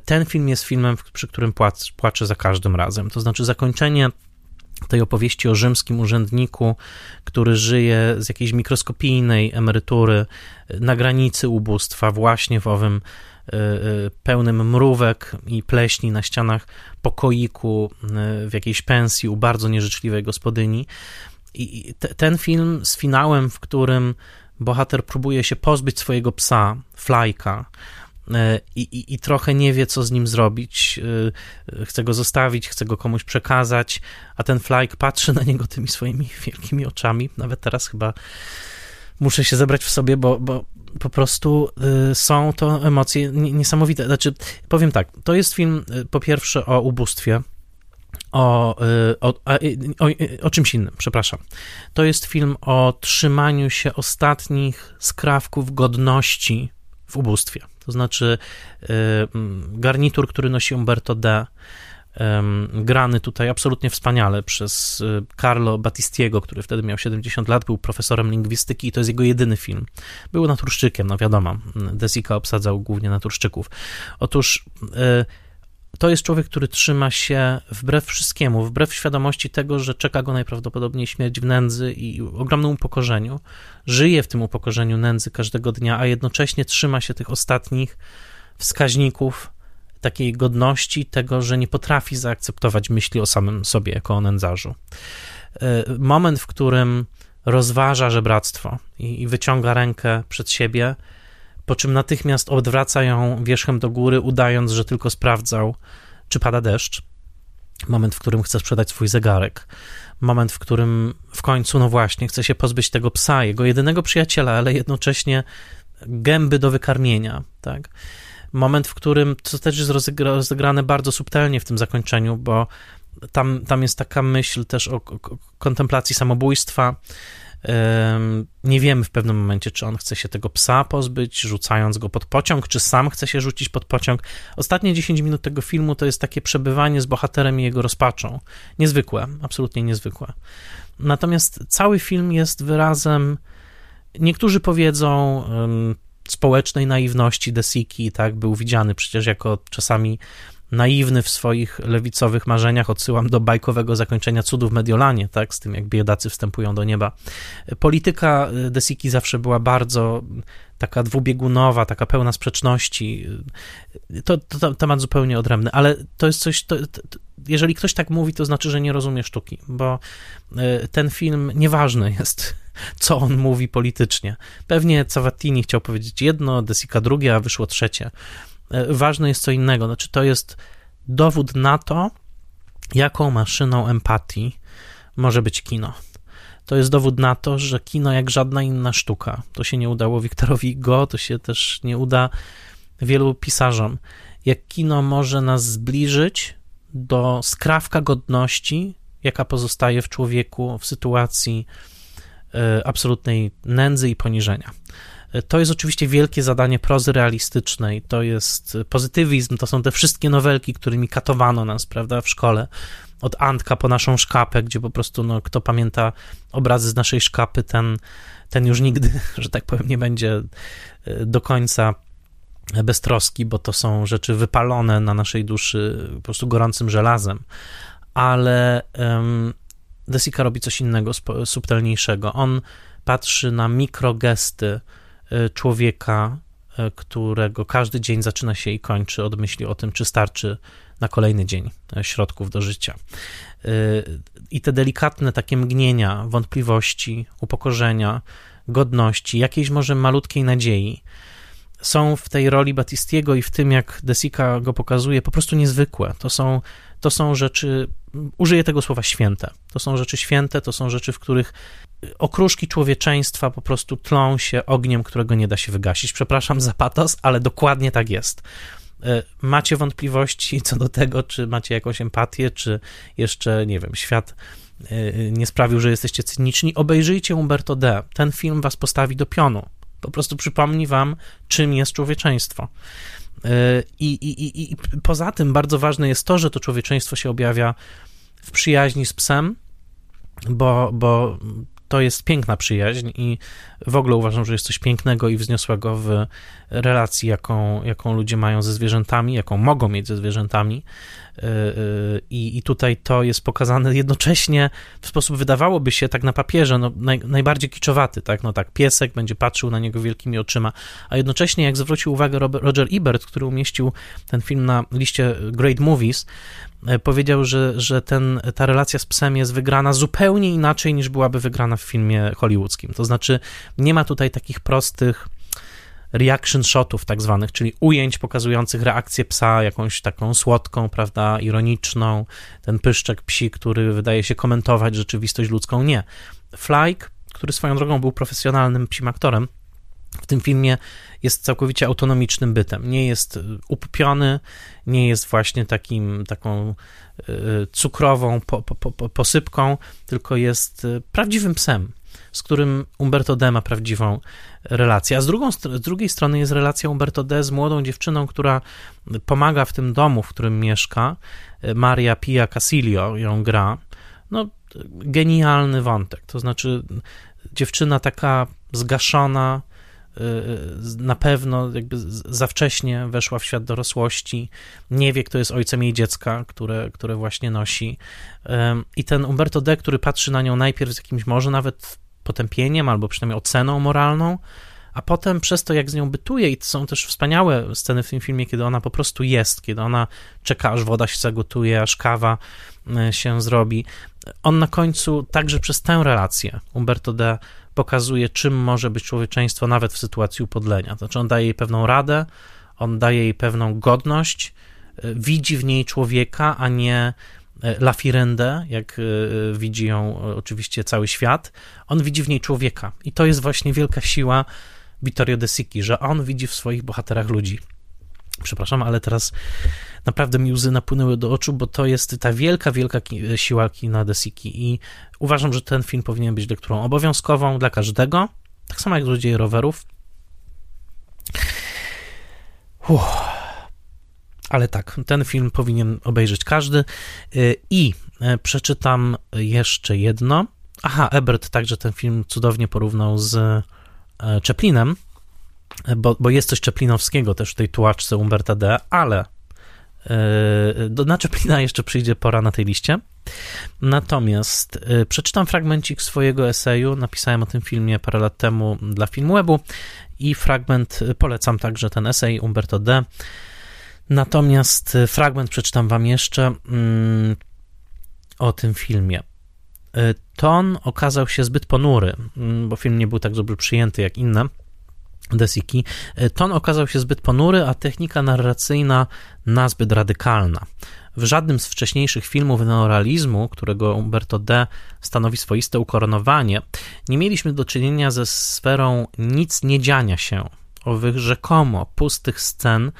Ten film jest filmem, przy którym płaczę za każdym razem. To znaczy, zakończenie tej opowieści o rzymskim urzędniku, który żyje z jakiejś mikroskopijnej emerytury na granicy ubóstwa, właśnie w owym e, e, pełnym mrówek i pleśni na ścianach pokoiku e, w jakiejś pensji u bardzo nieżyczliwej gospodyni. I ten film z finałem, w którym bohater próbuje się pozbyć swojego psa, Flajka, i, i, i, trochę nie wie, co z nim zrobić. Chce go zostawić, chce go komuś przekazać, a ten Flyke patrzy na niego tymi swoimi wielkimi oczami. Nawet teraz chyba muszę się zebrać w sobie, bo, bo po prostu e, są to emocje niesamowite. Znaczy, powiem tak, to jest film po pierwsze o ubóstwie, o, o, o, o, czymś innym, przepraszam. To jest film o trzymaniu się ostatnich skrawków godności w ubóstwie. To znaczy y, garnitur, który nosi Umberto D., grany tutaj absolutnie wspaniale przez y, Carlo Battistiego, który wtedy miał 70 lat, był profesorem lingwistyki i to jest jego jedyny film. Był naturszczykiem, no wiadomo, Desika obsadzał głównie naturszczyków. Otóż y, to jest człowiek, który trzyma się wbrew wszystkiemu, wbrew świadomości tego, że czeka go najprawdopodobniej śmierć w nędzy i ogromnym upokorzeniu. Żyje w tym upokorzeniu nędzy każdego dnia, a jednocześnie trzyma się tych ostatnich wskaźników takiej godności, tego, że nie potrafi zaakceptować myśli o samym sobie jako o nędzarzu. E, moment, w którym rozważa żebractwo i, i wyciąga rękę przed siebie, po czym natychmiast odwraca ją wierzchem do góry, udając, że tylko sprawdzał, czy pada deszcz. Moment, w którym chce sprzedać swój zegarek. Moment, w którym w końcu, no właśnie, chce się pozbyć tego psa, jego jedynego przyjaciela, ale jednocześnie gęby do wykarmienia, tak? Moment, w którym, co też jest rozegrane bardzo subtelnie w tym zakończeniu, bo tam, tam jest taka myśl też o, o kontemplacji samobójstwa, nie wiemy w pewnym momencie, czy on chce się tego psa pozbyć, rzucając go pod pociąg, czy sam chce się rzucić pod pociąg. Ostatnie 10 minut tego filmu to jest takie przebywanie z bohaterem i jego rozpaczą. Niezwykłe, absolutnie niezwykłe. Natomiast cały film jest wyrazem, niektórzy powiedzą, społecznej naiwności Desiki, tak, był widziany przecież jako czasami naiwny w swoich lewicowych marzeniach, odsyłam do bajkowego zakończenia cudów w Mediolanie, tak, z tym jak biedacy wstępują do nieba. Polityka y, Desiki zawsze była bardzo taka dwubiegunowa, taka pełna sprzeczności. To, to temat zupełnie odrębny, ale to jest coś, to, to, jeżeli ktoś tak mówi, to znaczy, że nie rozumie sztuki, bo y, ten film, nieważne jest, co on mówi politycznie. Pewnie Cavatini chciał powiedzieć jedno, Desika drugie, a wyszło trzecie. E, ważne jest co innego. Znaczy, to jest dowód na to, jaką maszyną empatii może być kino. To jest dowód na to, że kino jak żadna inna sztuka. To się nie udało Wiktorowi Go, to się też nie uda wielu pisarzom. Jak kino może nas zbliżyć do skrawka godności, jaka pozostaje w człowieku w sytuacji absolutnej nędzy i poniżenia. To jest oczywiście wielkie zadanie prozy realistycznej, to jest pozytywizm, to są te wszystkie nowelki, którymi katowano nas, prawda, w szkole. Od Antka po naszą szkapę, gdzie po prostu, no, kto pamięta obrazy z naszej szkapy, ten, ten już nigdy, że tak powiem, nie będzie e, do końca beztroski, bo to są rzeczy wypalone na naszej duszy po prostu gorącym żelazem ale um, Desika robi coś innego, subtelniejszego. On patrzy na mikrogesty y, człowieka, y, którego każdy dzień zaczyna się i kończy od myśli o tym, czy starczy na kolejny dzień y, środków do życia. I te delikatne takie mgnienia, wątpliwości, upokorzenia, godności, jakiejś może malutkiej nadziei, są w tej roli Batistiego i w tym, jak Desika go pokazuje, po prostu niezwykłe. To są, to są rzeczy, użyję tego słowa święte. To są rzeczy święte, to są rzeczy, w których okruszki człowieczeństwa po prostu tlą się ogniem, którego nie da się wygasić. Przepraszam za patos, ale dokładnie tak jest. E, macie wątpliwości co do tego, czy macie jakąś empatię, czy jeszcze, nie wiem, świat e, nie sprawił, że jesteście cyniczni, obejrzyjcie Umberto D. Ten film was postawi do pionu. Po prostu przypomni wam, czym jest człowieczeństwo. E, I, i, i, I poza tym bardzo ważne jest to, że to człowieczeństwo się objawia w przyjaźni z psem, bo, bo to jest piękna przyjaźń i w ogóle uważam, że jest coś pięknego i wzniosłego w relacji, jaką, jaką ludzie mają ze zwierzętami, jaką mogą mieć ze zwierzętami. Y, y, I, I tutaj to jest pokazane jednocześnie w sposób, wydawałoby się, tak na papierze, no, naj, najbardziej kiczowaty, tak? No tak, piesek będzie patrzył na niego wielkimi oczyma, a jednocześnie, jak zwrócił uwagę Roger Ebert, który umieścił ten film na liście Great Movies, e, powiedział, że, że ten, ta relacja z psem jest wygrana zupełnie inaczej niż byłaby wygrana w filmie hollywoodzkim. To znaczy, nie ma tutaj takich prostych reaction shotów tak zwanych, czyli ujęć pokazujących reakcję psa, jakąś taką słodką, prawda, ironiczną, ten pyszczek psi, który wydaje się komentować rzeczywistość ludzką. Nie. Flyke, który swoją drogą był profesjonalnym psim aktorem, w tym filmie jest całkowicie autonomicznym bytem. Nie jest upupiony, nie jest właśnie takim, taką e, cukrową po, po, po, posypką, tylko jest e, prawdziwym psem z którym Umberto D ma prawdziwą relację. A z, drugą, z drugiej strony jest relacja Umberto D z młodą dziewczyną, która pomaga w tym domu, w którym mieszka. Maria Pia Casilio ją gra. No, genialny wątek. To znaczy, dziewczyna taka zgaszona, y, na pewno jakby za wcześnie weszła w świat dorosłości, nie wie, kto jest ojcem jej dziecka, które, które właśnie nosi. I ten Umberto D., który patrzy na nią najpierw z jakimś może nawet potępieniem albo przynajmniej oceną moralną, a potem przez to, jak z nią bytuje, i to są też wspaniałe sceny w tym filmie, kiedy ona po prostu jest, kiedy ona czeka, aż woda się zagotuje, aż kawa e, się zrobi. On na końcu także przez tę relację Umberto D. pokazuje, czym może być człowieczeństwo nawet w sytuacji upodlenia. Znaczy, on daje jej pewną radę, on daje jej pewną godność, e, widzi w niej człowieka, a nie La Firende, jak e, widzi ją oczywiście cały świat, on widzi w niej człowieka. I to jest właśnie wielka siła Vittorio De Sicchi, że on widzi w swoich bohaterach ludzi. Przepraszam, ale teraz naprawdę mi łzy napłynęły do oczu, bo to jest ta wielka, wielka siła kina De Sicchi i uważam, że ten film powinien być lekturą obowiązkową dla każdego, tak samo jak Złodzieje Rowerów. Uff. Ale tak, ten film powinien obejrzeć każdy. Y, I e, przeczytam jeszcze jedno. Aha, Ebert także ten film cudownie porównał z e, Chaplinem, e, bo, bo jest coś Chaplinowskiego też w tej tułaczce Umberta D., ale do, na Chaplina jeszcze przyjdzie pora na tej liście. Natomiast przeczytam fragmencik swojego eseju. Napisałem o tym filmie parę lat temu dla Filmwebu i fragment polecam także ten esej Umberto D. Natomiast y, fragment przeczytam Wam jeszcze mm, o tym filmie. Y, ton okazał się zbyt ponury, mm, bo film nie był tak dobrze przyjęty jak inne. Desiki. Y, ton okazał się zbyt ponury, a technika narracyjna nazbyt radykalna. W żadnym z wcześniejszych filmów neorealizmu, którego Umberto D. stanowi swoiste ukoronowanie, nie mieliśmy do czynienia ze sferą nic nie dziania się, owych rzekomo pustych scen,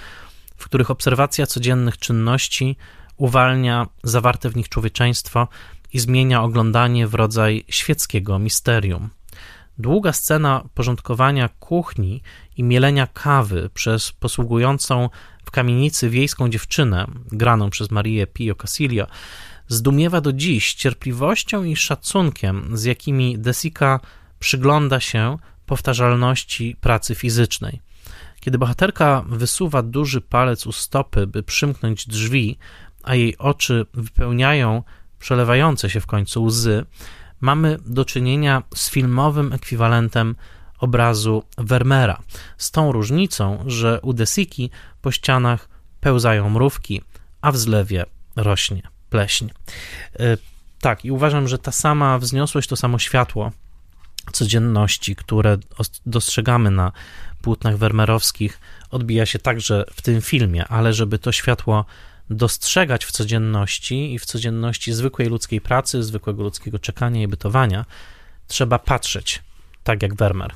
w których obserwacja codziennych czynności uwalnia zawarte w nich człowieczeństwo i zmienia oglądanie w rodzaj świeckiego misterium. Długa scena porządkowania kuchni i mielenia kawy przez posługującą w kamienicy wiejską dziewczynę, graną przez Marię Pio Casilio, zdumiewa do dziś cierpliwością i szacunkiem, z jakimi Desika przygląda się powtarzalności pracy fizycznej. Kiedy bohaterka wysuwa duży palec u stopy, by przymknąć drzwi, a jej oczy wypełniają przelewające się w końcu łzy, mamy do czynienia z filmowym ekwiwalentem obrazu Vermeera. Z tą różnicą, że u Desiki po ścianach pełzają mrówki, a w zlewie rośnie pleśń. E, tak, i uważam, że ta sama wzniosłość, to samo światło codzienności, które dostrzegamy na płótnach wermerowskich, odbija się także w tym filmie, ale żeby to światło dostrzegać w codzienności i w codzienności zwykłej ludzkiej pracy, zwykłego ludzkiego czekania i bytowania, trzeba patrzeć tak jak Vermeer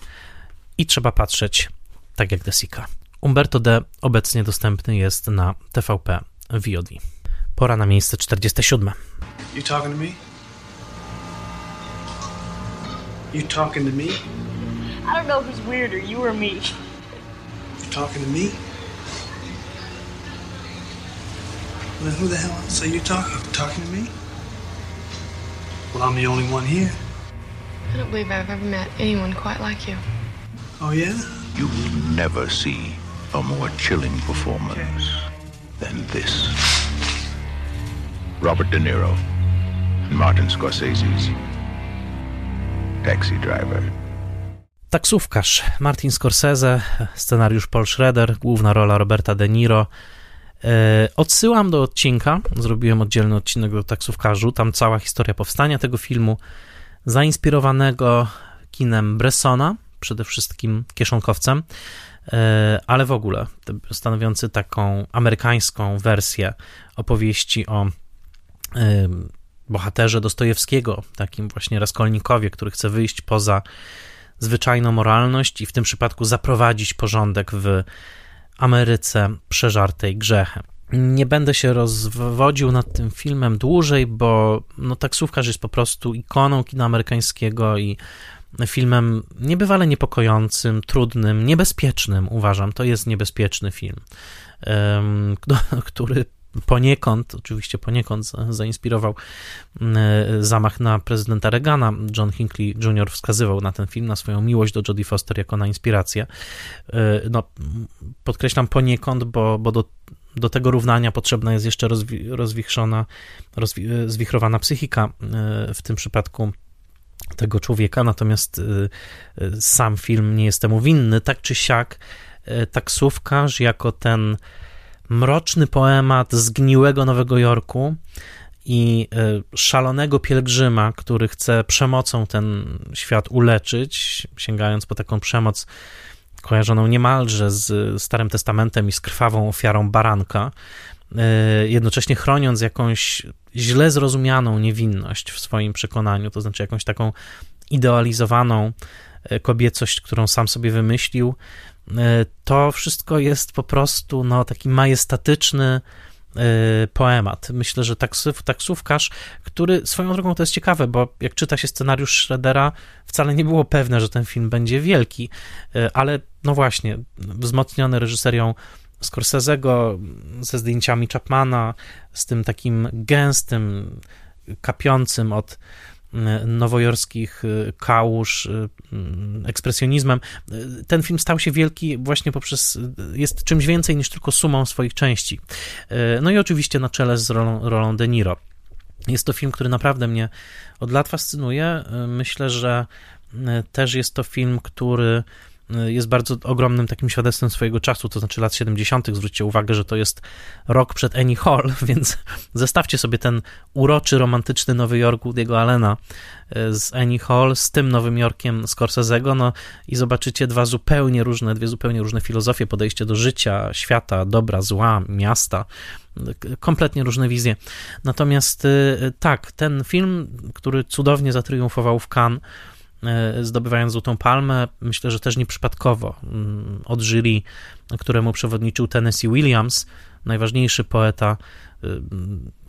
i trzeba patrzeć tak jak Desica. Umberto D. obecnie dostępny jest na TVP VOD. Pora na miejsce 47. You talking to me? You talking to me? I don't know who's weirder, you or me. You talking to me? Well, then who the hell else are you talking? Talking to me? Well, I'm the only one here. I don't believe I've ever met anyone quite like you. Oh, yeah? You will never see a more chilling performance than this. Robert De Niro and Martin Scorsese's Taxi Driver. Taksówkarz Martin Scorsese, scenariusz Paul Schroeder, główna rola Roberta De Niro. E, odsyłam do odcinka, zrobiłem oddzielny odcinek do taksówkarzu, tam cała historia powstania tego filmu, zainspirowanego kinem Bressona, przede wszystkim kieszonkowcem, e, ale w ogóle stanowiący taką amerykańską wersję opowieści o e, bohaterze Dostojewskiego, takim właśnie Raskolnikowie, który chce wyjść poza zwyczajną moralność i w tym przypadku zaprowadzić porządek w Ameryce przeżartej grzechem. Nie będę się rozwodził nad tym filmem dłużej, bo no, taksówkarz jest po prostu ikoną kina amerykańskiego i filmem niebywale niepokojącym, trudnym, niebezpiecznym, uważam. To jest niebezpieczny film, który poniekąd, oczywiście poniekąd zainspirował zamach na prezydenta Reagana. John Hinckley Jr. wskazywał na ten film, na swoją miłość do Jodie Foster jako na inspirację. E, no, podkreślam poniekąd, bo, bo do, do tego równania potrzebna jest jeszcze rozwi rozwichrzona, rozwi zwichrowana psychika, e, w tym przypadku tego człowieka, natomiast e, sam film nie jest temu winny. Tak czy siak, taksówkarz jako ten mroczny poemat zgniłego Nowego Jorku i e, szalonego pielgrzyma, który chce przemocą ten świat uleczyć, sięgając po taką przemoc kojarzoną niemalże z Starym Testamentem i z krwawą ofiarą baranka, e, jednocześnie chroniąc jakąś źle zrozumianą niewinność w swoim przekonaniu, to znaczy jakąś taką idealizowaną e, kobiecość, którą sam sobie wymyślił, to wszystko jest po prostu no, taki majestatyczny e, poemat. Myślę, że taksów, taksówkarz, który swoją drogą to jest ciekawe, bo jak czyta się scenariusz Schroedera, wcale nie było pewne, że ten film będzie wielki, e, ale no właśnie, wzmocniony reżyserią Scorsese'ego, ze zdjęciami Chapmana, z tym takim gęstym, kapiącym od nowojorskich y, kałuż, y, ekspresjonizmem. Ten film stał się wielki właśnie poprzez, jest czymś więcej niż tylko sumą swoich części. Y, no i oczywiście na czele z rolą, rolą De Niro. Jest to film, który naprawdę mnie od lat fascynuje. Myślę, że też jest to film, który jest bardzo ogromnym takim świadectwem swojego czasu, to znaczy lat 70. Zwróćcie uwagę, że to jest rok przed Annie Hall, więc zestawcie sobie ten uroczy, romantyczny Nowy Jork Woody'ego Allena e, z Annie Hall z tym Nowym Jorkiem Scorsese'ego, no i zobaczycie dwa zupełnie różne, dwie zupełnie różne filozofie, podejście do życia, świata, dobra, zła, miasta, kompletnie różne wizje. Natomiast e, tak, ten film, który cudownie zatriumfował w Cannes, zdobywając Złotą Palmę, myślę, że też nieprzypadkowo mm, od jury, któremu przewodniczył Tennessee Williams, najważniejszy poeta e,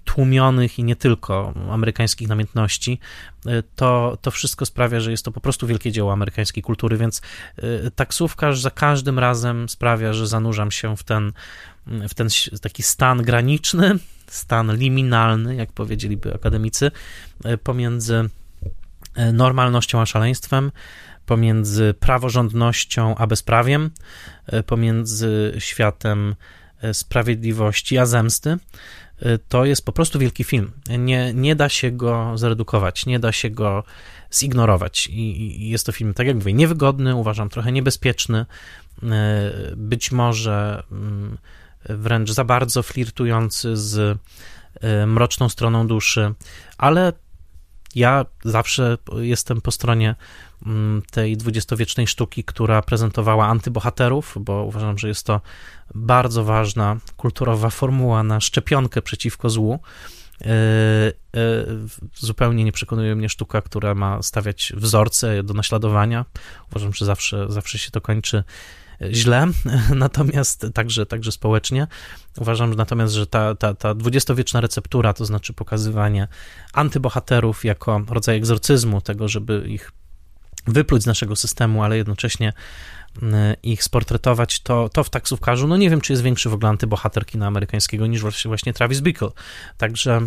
tłumionych i nie tylko amerykańskich namiętności, e, to, to wszystko sprawia, że jest to po prostu wielkie dzieło amerykańskiej kultury, więc taksówkarz za każdym razem sprawia, że zanurzam się w ten, w ten taki stan graniczny, stan liminalny, jak powiedzieliby akademicy, pomiędzy E, normalnością a szaleństwem, pomiędzy praworządnością a bezprawiem, e, pomiędzy światem e, sprawiedliwości a zemsty. to jest po prostu wielki film. Nie, nie da się go zredukować, nie da się go zignorować. I, I jest to film, tak jak mówię, niewygodny, uważam trochę niebezpieczny, być może mm, wręcz za bardzo flirtujący z mroczną stroną duszy, ale ja zawsze jestem po stronie mm, tej dwudziestowiecznej sztuki, która prezentowała antybohaterów, bo uważam, że jest to bardzo ważna kulturowa formuła na szczepionkę przeciwko złu. E, e, zupełnie nie przekonuje mnie sztuka, która ma stawiać wzorce do naśladowania. Uważam, że zawsze, zawsze się to kończy źle, natomiast także, także społecznie. Uważam natomiast, że ta, ta, ta dwudziestowieczna receptura, to znaczy pokazywanie antybohaterów jako rodzaj egzorcyzmu, tego, żeby ich wypluć z naszego systemu, ale jednocześnie ich sportretować, to, to w taksówkarzu, no nie wiem, czy jest większy w ogóle antybohater kina amerykańskiego niż właśnie Travis Bickle. Także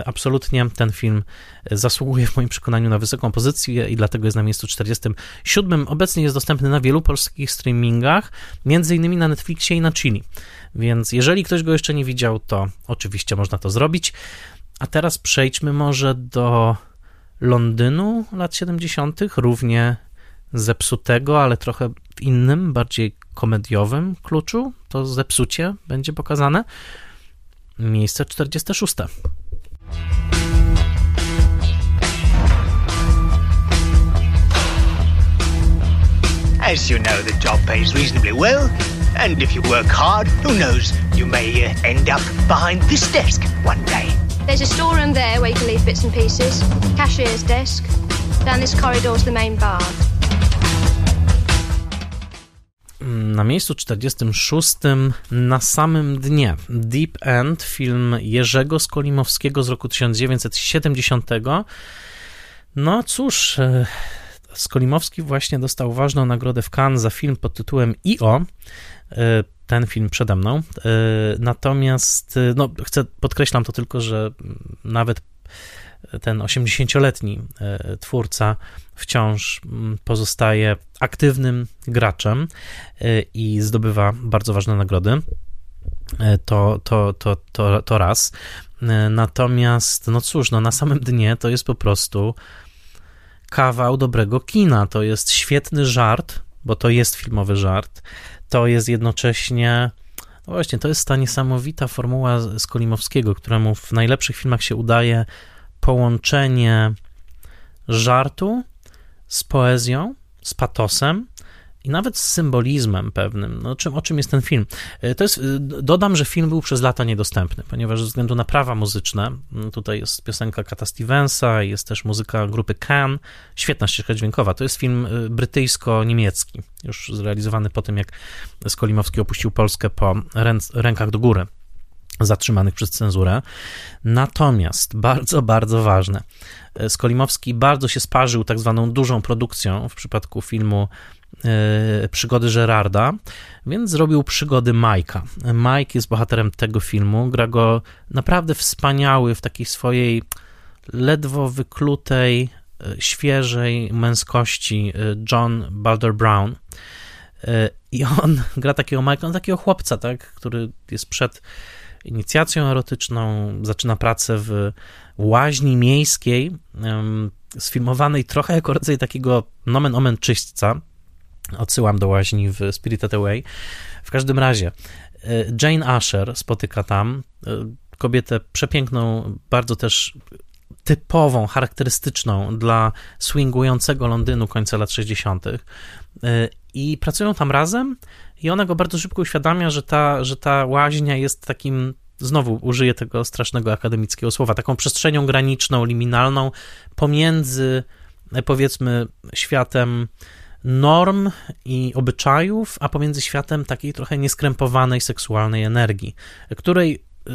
y, absolutnie ten film zasługuje w moim przekonaniu na wysoką pozycję i dlatego jest na miejscu 47. Obecnie jest dostępny na wielu polskich streamingach, między innymi na Netflixie i na Chili. Więc jeżeli ktoś go jeszcze nie widział, to oczywiście można to zrobić. A teraz przejdźmy może do Londynu lat 70., równie zepsutego, ale trochę w innym, bardziej komediowym kluczu. To zepsucie będzie pokazane. Miejsce 46. As you know, the job pays reasonably well, and if you work hard, who knows, you may uh, end up behind this desk one day. There's a storeroom there where you can leave bits and pieces, cashier's desk. Down this corridor's the main bar. Na miejscu 46 na samym dnie Deep End, film Jerzego Skolimowskiego z roku 1970. No cóż, e, Skolimowski właśnie dostał ważną nagrodę w Cannes za film pod tytułem I.O. E, ten film przede mną. E, natomiast, no, chcę, podkreślam to tylko, że nawet ten 80-letni twórca wciąż mm, pozostaje aktywnym graczem e, i zdobywa bardzo ważne nagrody. E, to, to, to, to, to raz. E, natomiast, no cóż, no na samym dnie to jest po prostu kawał dobrego kina. To jest świetny żart, bo to jest filmowy żart. To jest jednocześnie. No właśnie, to jest ta niesamowita formuła Skolimowskiego, któremu w najlepszych filmach się udaje połączenie żartu z poezją, z patosem i nawet z symbolizmem pewnym. No, czym, o czym jest ten film? E, to jest, e, dodam, że film był przez lata niedostępny, ponieważ ze względu na prawa muzyczne, tutaj jest piosenka Kata Stevensa, jest też muzyka grupy Can, świetna ścieżka dźwiękowa. To jest film e, brytyjsko-niemiecki, już zrealizowany po tym, jak Skolimowski opuścił Polskę po rękach do góry zatrzymanych przez cenzurę. Natomiast bardzo, bardzo ważne, Skolimowski bardzo się sparzył tak zwaną dużą produkcją w przypadku filmu e, Przygody Gerarda, więc zrobił przygody Majka. Mike jest bohaterem tego filmu, gra go naprawdę wspaniały w takiej swojej ledwo wyklutej, e, świeżej męskości e, John Balder Brown. I on gra takiego Majka, on takiego chłopca, tak, który jest przed inicjacją erotyczną, zaczyna pracę w łaźni miejskiej, sfilmowanej trochę jako rodzaj takiego nomen omen czyśćca. Odsyłam do łaźni w Spirited Away. W każdym razie, e, Jane Asher spotyka tam e, kobietę przepiękną, bardzo też typową, charakterystyczną dla swingującego Londynu końca lat 60. E, I pracują tam razem, i ona go bardzo szybko uświadamia, że ta, że ta łaźnia jest takim znowu użyję tego strasznego akademickiego słowa, taką przestrzenią graniczną, liminalną pomiędzy powiedzmy światem norm i obyczajów, a pomiędzy światem takiej trochę nieskrępowanej seksualnej energii, której y,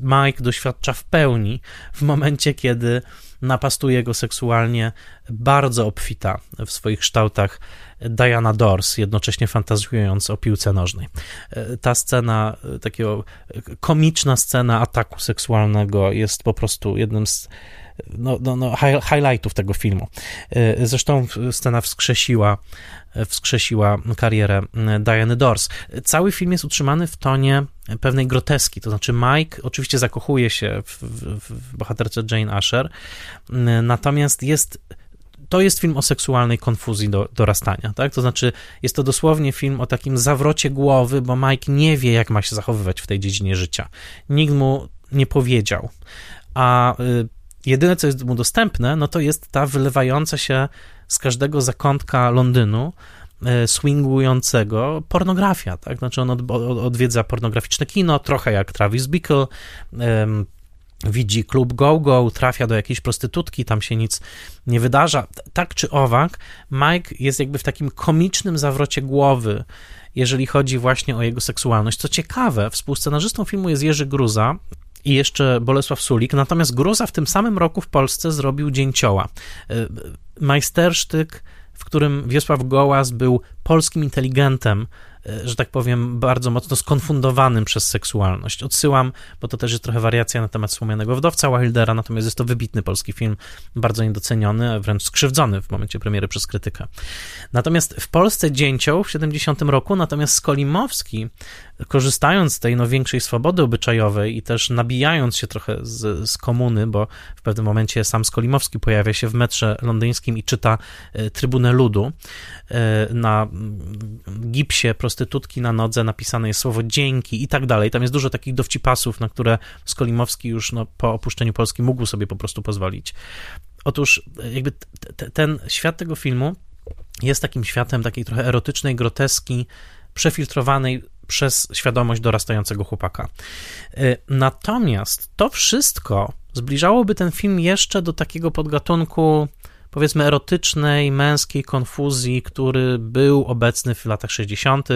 Mike doświadcza w pełni w momencie, kiedy napastuje go seksualnie bardzo obfita w swoich kształtach Diana Dors, jednocześnie fantazjując o piłce nożnej. E, ta scena, e, takiego e, komiczna scena ataku seksualnego jest po prostu jednym z no, no, no, highlightów tego filmu. Zresztą scena wskrzesiła wskrzesiła karierę Diany Dors. Cały film jest utrzymany w tonie pewnej groteski, to znaczy Mike oczywiście zakochuje się w, w, w bohaterce Jane Asher, natomiast jest to jest film o seksualnej konfuzji do, dorastania, tak? To znaczy, jest to dosłownie film o takim zawrocie głowy, bo Mike nie wie, jak ma się zachowywać w tej dziedzinie życia. Nikt mu nie powiedział. A y, jedyne, co jest mu dostępne, no to jest ta wylewająca się z każdego zakątka Londynu y, swingującego pornografia, tak? Znaczy on od, odwiedza pornograficzne kino, trochę jak Travis Bickle, widzi klub go-go, trafia do jakiejś prostytutki, tam się nic nie wydarza. Tak czy owak, Mike jest jakby w takim komicznym zawrocie głowy, jeżeli chodzi właśnie o jego seksualność. Co ciekawe, współscenarzystą filmu jest Jerzy Gruza, i jeszcze Bolesław Sulik. Natomiast Gruza w tym samym roku w Polsce zrobił Dzień Cioła. E, majstersztyk, w którym Wiesław Gołas był polskim inteligentem, E, że tak powiem, bardzo mocno skonfundowanym przez seksualność. Odsyłam, bo to też jest trochę wariacja na temat wspomnianego wdowca Wildera, natomiast jest to wybitny polski film, bardzo niedoceniony, wręcz skrzywdzony w momencie premiery przez krytykę. Natomiast w Polsce dzięcioł w 70 roku, natomiast Skolimowski, korzystając z tej no, większej swobody obyczajowej i też nabijając się trochę z, z komuny, bo w pewnym momencie sam Skolimowski pojawia się w metrze londyńskim i czyta e, Trybunę Ludu, e, na gipsie prostytutki na nodze napisane jest słowo dzięki i tak dalej. Tam jest dużo takich dowcipasów, na które Skolimowski już no, po opuszczeniu Polski mógł sobie po prostu pozwolić. Otóż jakby t- ten świat tego filmu jest takim światem takiej trochę erotycznej groteski, przefiltrowanej przez świadomość dorastającego chłopaka. Y, natomiast to wszystko zbliżałoby ten film jeszcze do takiego podgatunku powiedzmy erotycznej, męskiej konfuzji, który był obecny w latach 60.,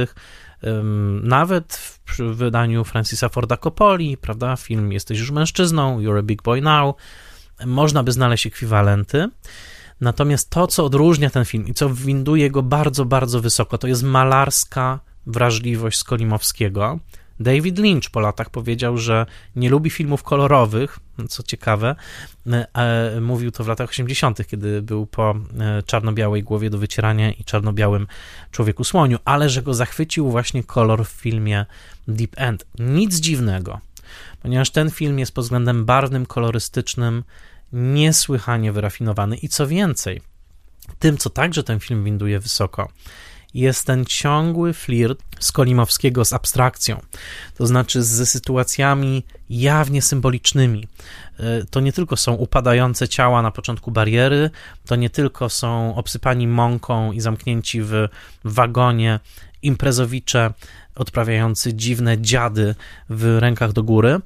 nawet w wydaniu Francisa Forda Coppoli, prawda, film Jesteś już mężczyzną, You're a Big Boy Now, można by znaleźć ekwiwalenty. Natomiast to, co odróżnia ten film i co winduje go bardzo, bardzo wysoko, to jest malarska wrażliwość Skolimowskiego, David Lynch po latach powiedział, że nie lubi filmów kolorowych, co ciekawe. E, mówił to w latach 80., kiedy był po e, czarno-białej głowie do wycierania i czarno-białym człowieku słoniu, ale że go zachwycił właśnie kolor w filmie Deep End. Nic dziwnego, ponieważ ten film jest pod względem barwnym, kolorystycznym niesłychanie wyrafinowany i co więcej, tym, co także ten film winduje wysoko, jest ten ciągły flirt Skolimowskiego z abstrakcją, to znaczy z sytuacjami jawnie symbolicznymi. E, to nie tylko są upadające ciała na początku bariery, to nie tylko są obsypani mąką i zamknięci w wagonie imprezowicze odprawiający dziwne dziady w rękach do góry,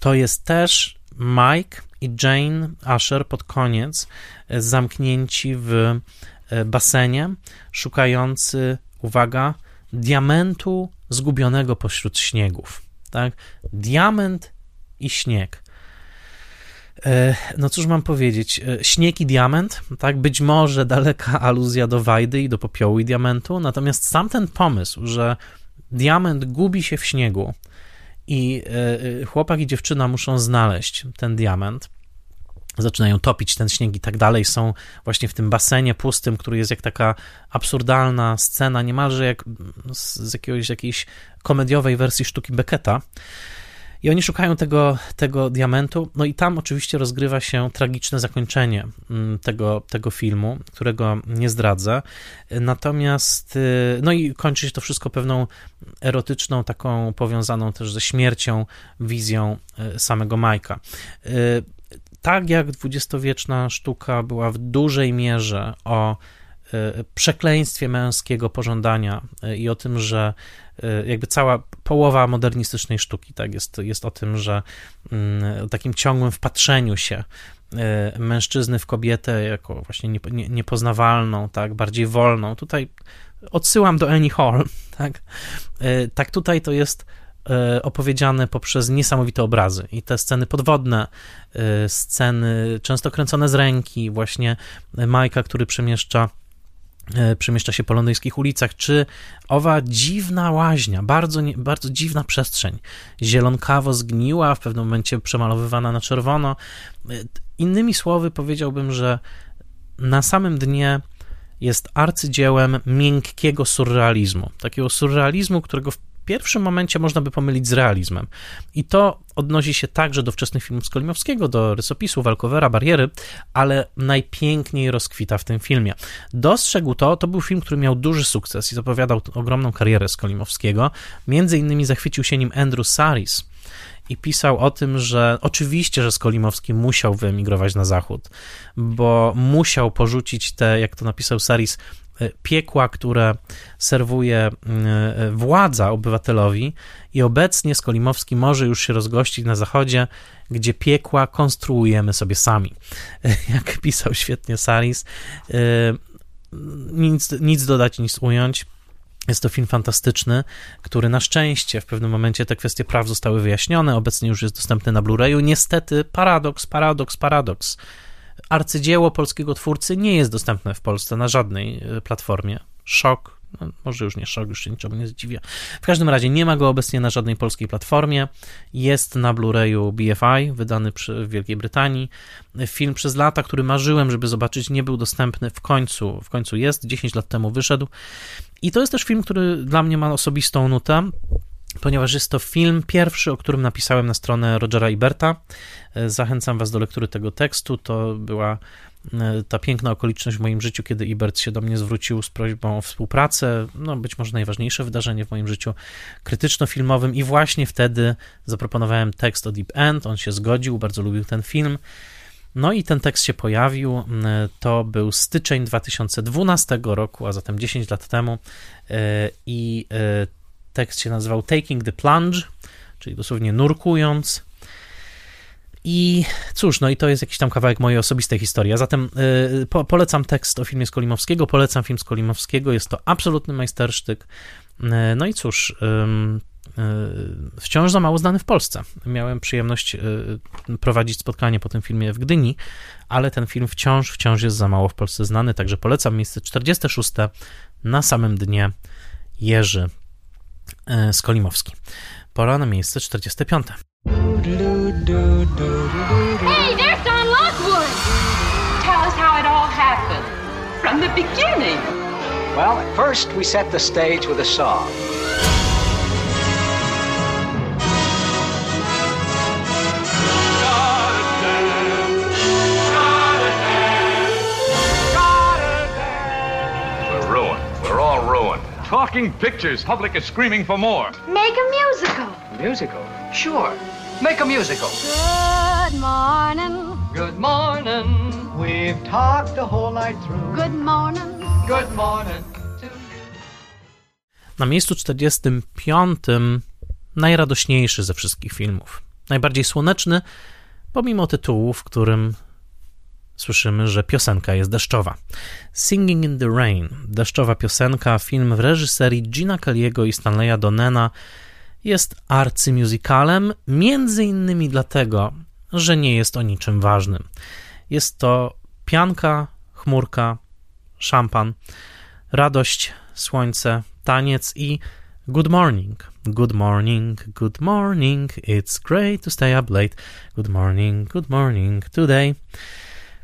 to jest też Mike i Jane Asher pod koniec zamknięci w E, basenie, szukający, uwaga, diamentu zgubionego pośród śniegów. Tak? Diament i śnieg. E, no cóż mam powiedzieć, e, śnieg i diament, tak, być może daleka aluzja do Wajdy i do popiołu i diamentu, natomiast sam ten pomysł, że diament gubi się w śniegu i chłopak i dziewczyna muszą znaleźć ten diament, zaczynają topić ten śnieg i tak dalej, są właśnie w tym basenie pustym, który jest jak taka absurdalna scena, niemalże jak z jakiegoś, jakiejś komediowej wersji sztuki Becketa. I oni szukają tego, tego diamentu, no i tam oczywiście rozgrywa się tragiczne zakończenie mm, tego, tego filmu, którego nie zdradzę. Natomiast, y, no i kończy się to wszystko pewną erotyczną, taką powiązaną też ze śmiercią, wizją y, samego Majka. Tak jak dwudziestowieczna sztuka była w dużej mierze o e, przekleństwie męskiego pożądania e, i o tym, że e, jakby cała połowa modernistycznej sztuki tak, jest, jest o tym, że mm, o takim ciągłym wpatrzeniu się mężczyzny w kobietę jako właśnie niepoznawalną, tak, bardziej wolną. Tutaj odsyłam do Annie Hall, tak. Tak tutaj to jest opowiedziane poprzez niesamowite obrazy i te sceny podwodne, e, sceny często kręcone z ręki, właśnie Majka, który przemieszcza e, przemieszcza się po londyńskich ulicach, czy owa dziwna łaźnia, bardzo, bardzo dziwna przestrzeń, zielonkawo zgniła, w pewnym momencie przemalowywana na czerwono. Innymi słowy, powiedziałbym, że na samym dnie jest arcydziełem miękkiego surrealizmu. Takiego surrealizmu, którego w pierwszym momencie można by pomylić z realizmem. I to odnosi się także do wczesnych filmów Skolimowskiego, do rysopisu, Walkowera, Bariery, ale najpiękniej rozkwita w tym filmie. Dostrzegł to, to był film, który miał duży sukces i zapowiadał ogromną karierę Skolimowskiego. Między innymi zachwycił się nim Andrew Saris, i pisał o tym, że oczywiście, że Skolimowski musiał wyemigrować na zachód, bo musiał porzucić te, jak to napisał Saris, piekła, które serwuje e, władza obywatelowi i obecnie Skolimowski może już się rozgościć na zachodzie, gdzie piekła konstruujemy sobie sami. Jak pisał świetnie Saris, e, nic, nic dodać, nic ująć. Jest to film fantastyczny, który na szczęście w pewnym momencie te kwestie praw zostały wyjaśnione. Obecnie już jest dostępny na Blu-rayu. Niestety, paradoks, paradoks, paradoks. Arcydzieło polskiego twórcy nie jest dostępne w Polsce na żadnej e, platformie. Szok, no, może już nie szok, już się niczemu nie zdziwię. W każdym razie nie ma go obecnie na żadnej polskiej platformie. Jest na Blu-rayu BFI, wydany przy, w Wielkiej Brytanii. Film przez lata, który marzyłem, żeby zobaczyć, nie był dostępny. W końcu, w końcu jest. 10 lat temu wyszedł. I to jest też film, który dla mnie ma osobistą nutę ponieważ jest to film pierwszy, o którym napisałem na stronę Rogera Iberta. Zachęcam Was do lektury tego tekstu. To była e, ta piękna okoliczność w moim życiu, kiedy Ibert się do mnie zwrócił z prośbą o współpracę. No, być może najważniejsze wydarzenie w moim życiu krytyczno-filmowym, i właśnie wtedy zaproponowałem tekst o Deep End. On się zgodził, bardzo lubił ten film. No i ten tekst się pojawił. Mm, to był styczeń 2012 roku, a zatem 10 lat temu. E, I e, tekst się nazywał Taking the Plunge, czyli dosłownie nurkując. I cóż, no i to jest jakiś tam kawałek mojej osobistej historii. A zatem yy, po, polecam tekst o filmie Skolimowskiego, polecam film Skolimowskiego, jest to absolutny majstersztyk. Yy, no i cóż, yy, wciąż za mało znany w Polsce. Miałem przyjemność e, prowadzić spotkanie po tym filmie w Gdyni, ale ten film wciąż, wciąż jest za mało w Polsce znany, także polecam miejsce 46 na samym dnie Jerzy Skolimowski. Pora na miejsce 45. Hey, there's Don Lockwood! Tell us how it all happened. From the beginning. Well, first we set the stage with a song. Talking pictures. Public is screaming for more. Make a musical. Musical? Sure. Make a musical. Good morning. Good morning. We've talked the whole night through. Good morning. Good morning. Na miejscu 45 najradośniejszy ze wszystkich filmów. Najbardziej słoneczny, pomimo tytułu, w którym słyszymy, że piosenka jest deszczowa. Singing in the Rain, deszczowa piosenka, film w reżyserii Gina Kelly'ego i Stanleya Donena jest arcymusicalem, między innymi dlatego, że nie jest o niczym ważnym. Jest to pianka, chmurka, szampan, radość, słońce, taniec i good morning. Good morning, good morning, it's great to stay up late. Good morning, good morning today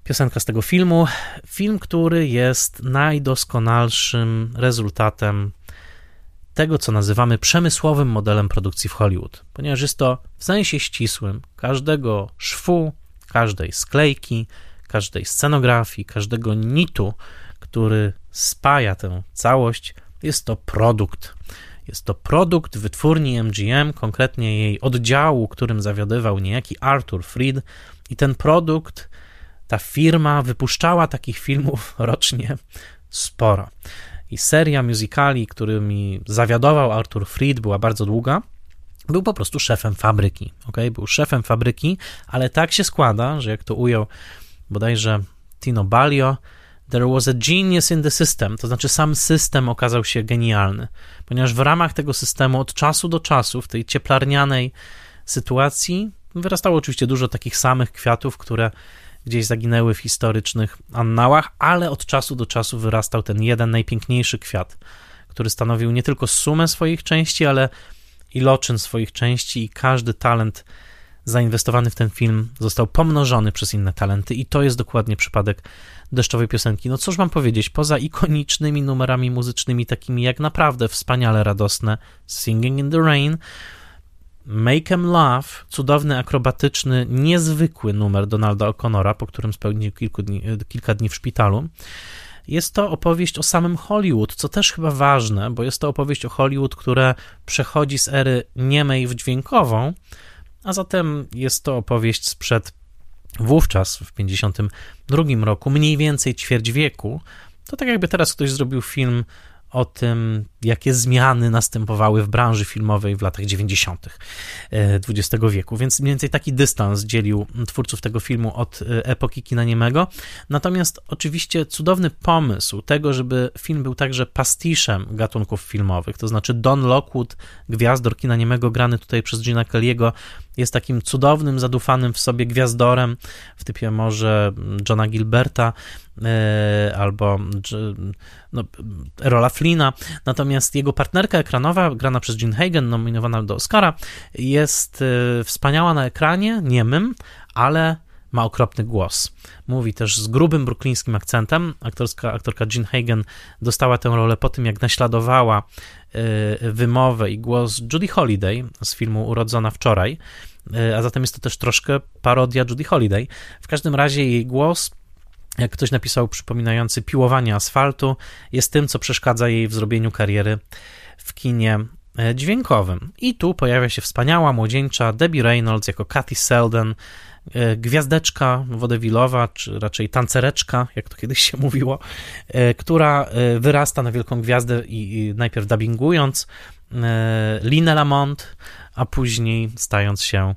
piosenka z tego filmu. Film, który jest najdoskonalszym rezultatem tego, co nazywamy przemysłowym modelem produkcji w Hollywood, ponieważ jest to w sensie ścisłym każdego szwu, każdej sklejki, każdej scenografii, każdego nitu, który spaja tę całość, jest to produkt. Jest to produkt wytwórni MGM, konkretnie jej oddziału, którym zawiodywał niejaki Arthur Freed, i ten produkt ta firma wypuszczała takich filmów rocznie sporo. I seria musicali, którymi zawiadował Arthur Freed, była bardzo długa. Był po prostu szefem fabryki. Okay? Był szefem fabryki, ale tak się składa, że jak to ujął bodajże Tino Balio, there was a genius in the system, to znaczy sam system okazał się genialny, ponieważ w ramach tego systemu od czasu do czasu w tej cieplarnianej sytuacji wyrastało oczywiście dużo takich samych kwiatów, które gdzieś zaginęły w historycznych annałach, ale od czasu do czasu wyrastał ten jeden najpiękniejszy kwiat, który stanowił nie tylko sumę swoich części, ale iloczyn swoich części i każdy talent zainwestowany w ten film został pomnożony przez inne talenty i to jest dokładnie przypadek deszczowej piosenki. No cóż mam powiedzieć, poza ikonicznymi numerami muzycznymi, takimi jak naprawdę wspaniale radosne Singing in the Rain, Make 'em Love, cudowny, akrobatyczny, niezwykły numer Donalda O'Connora, po którym spełnił dni, kilka dni w szpitalu. Jest to opowieść o samym Hollywood, co też chyba ważne, bo jest to opowieść o Hollywood, które przechodzi z ery niemej w dźwiękową, a zatem jest to opowieść sprzed wówczas, w 1952 roku, mniej więcej ćwierć wieku. To tak jakby teraz ktoś zrobił film o tym, jakie zmiany następowały w branży filmowej w latach 90. XX e, wieku, więc mniej więcej taki dystans dzielił twórców tego filmu od e, epoki kina niemego. Natomiast oczywiście cudowny pomysł tego, żeby film był także pastiszem gatunków filmowych, to znaczy Don Lockwood, gwiazdor kina niemego, grany tutaj przez Gina Kelly'ego, jest takim cudownym, zadufanym w sobie gwiazdorem w typie może Johna Gilberta e, albo no, Rola Flina. Natomiast jego partnerka ekranowa, grana przez Jean Hagen, nominowana do Oscara, jest e, wspaniała na ekranie, niemym, ale ma okropny głos. Mówi też z grubym bruklińskim akcentem. Aktorska, aktorka Jean Hagen dostała tę rolę po tym, jak naśladowała e, wymowę i głos Judy Holiday z filmu Urodzona wczoraj. E, a zatem jest to też troszkę parodia Judy Holiday. W każdym razie jej głos jak ktoś napisał, przypominający piłowanie asfaltu, jest tym, co przeszkadza jej w zrobieniu kariery w kinie e, dźwiękowym. I tu pojawia się wspaniała młodzieńcza Debbie Reynolds jako Kathy Selden, e, gwiazdeczka wodewilowa, czy raczej tancereczka, jak to kiedyś się mówiło, która wyrasta na wielką gwiazdę i, i najpierw dubbingując Linę Lamont, a później stając się,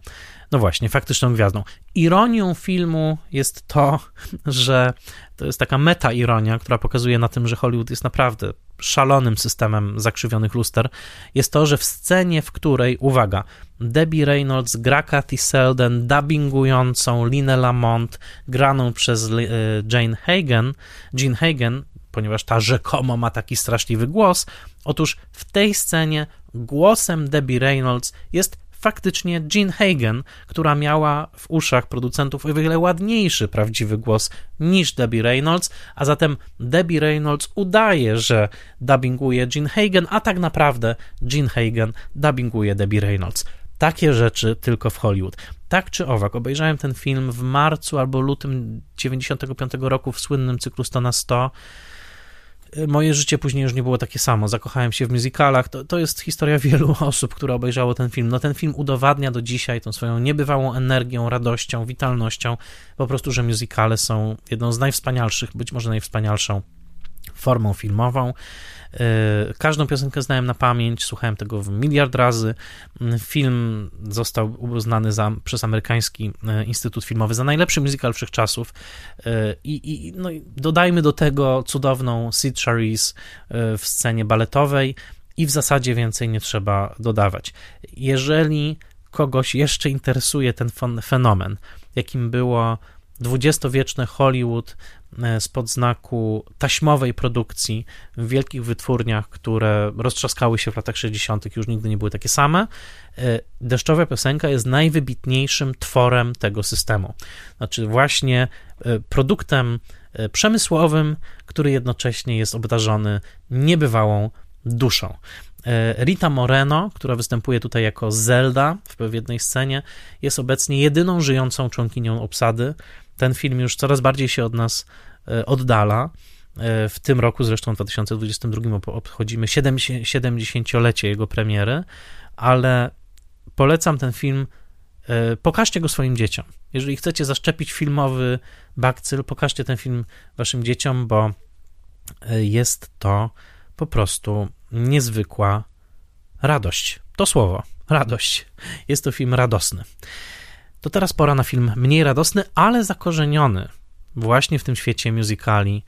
no właśnie, faktyczną gwiazdą. Ironią filmu jest to, że to jest taka meta-ironia, która pokazuje na tym, że Hollywood jest naprawdę szalonym systemem zakrzywionych luster, jest to, że w scenie, w której, uwaga, Debbie Reynolds gra Kathy Selden, dubbingującą Linę Lamont, graną przez e, Jane Hagen, Jean Hagen, ponieważ ta rzekomo ma taki straszliwy głos. Otóż w tej scenie głosem Debbie Reynolds jest faktycznie Jean Hagen, która miała w uszach producentów o wiele ładniejszy prawdziwy głos niż Debbie Reynolds, a zatem Debbie Reynolds udaje, że dubbinguje Jean Hagen, a tak naprawdę Jean Hagen dubbinguje Debbie Reynolds. Takie rzeczy tylko w Hollywood. Tak czy owak, obejrzałem ten film w marcu albo lutym 95 roku w słynnym cyklu 100 na 100 moje życie później już nie było takie samo. Zakochałem się w musicalach. To, to jest historia wielu osób, które obejrzało ten film. No ten film udowadnia do dzisiaj tą swoją niebywałą energią, radością, witalnością. Po prostu, że musicale są jedną z najwspanialszych, być może najwspanialszą formą filmową. E, każdą piosenkę znałem na pamięć, słuchałem tego w miliard razy. Mm, film został uznany za, przez amerykański e, Instytut Filmowy za najlepszy musical wszechczasów. E, I, i no, dodajmy do tego cudowną Sid Charisse w scenie baletowej i w zasadzie więcej nie trzeba dodawać. Jeżeli kogoś jeszcze interesuje ten fenomen, jakim było dwudziestowieczne Hollywood spod znaku taśmowej produkcji w wielkich wytwórniach, które roztrzaskały się w latach 60., już nigdy nie były takie same. E, deszczowa piosenka jest najwybitniejszym tworem tego systemu. Znaczy, właśnie e, produktem przemysłowym, który jednocześnie jest obdarzony niebywałą duszą. Rita Moreno, która występuje tutaj jako Zelda w jednej scenie, jest obecnie jedyną żyjącą członkinią obsady ten film już coraz bardziej się od nas e, oddala. E, w tym roku, zresztą w 2022, obchodzimy 70-lecie jego premiery, ale polecam ten film. E, pokażcie go swoim dzieciom. Jeżeli chcecie zaszczepić filmowy bakcyl, pokażcie ten film waszym dzieciom, bo jest to po prostu niezwykła radość. To słowo, radość. Jest to film radosny. To teraz pora na film mniej radosny, ale zakorzeniony właśnie w tym świecie musicali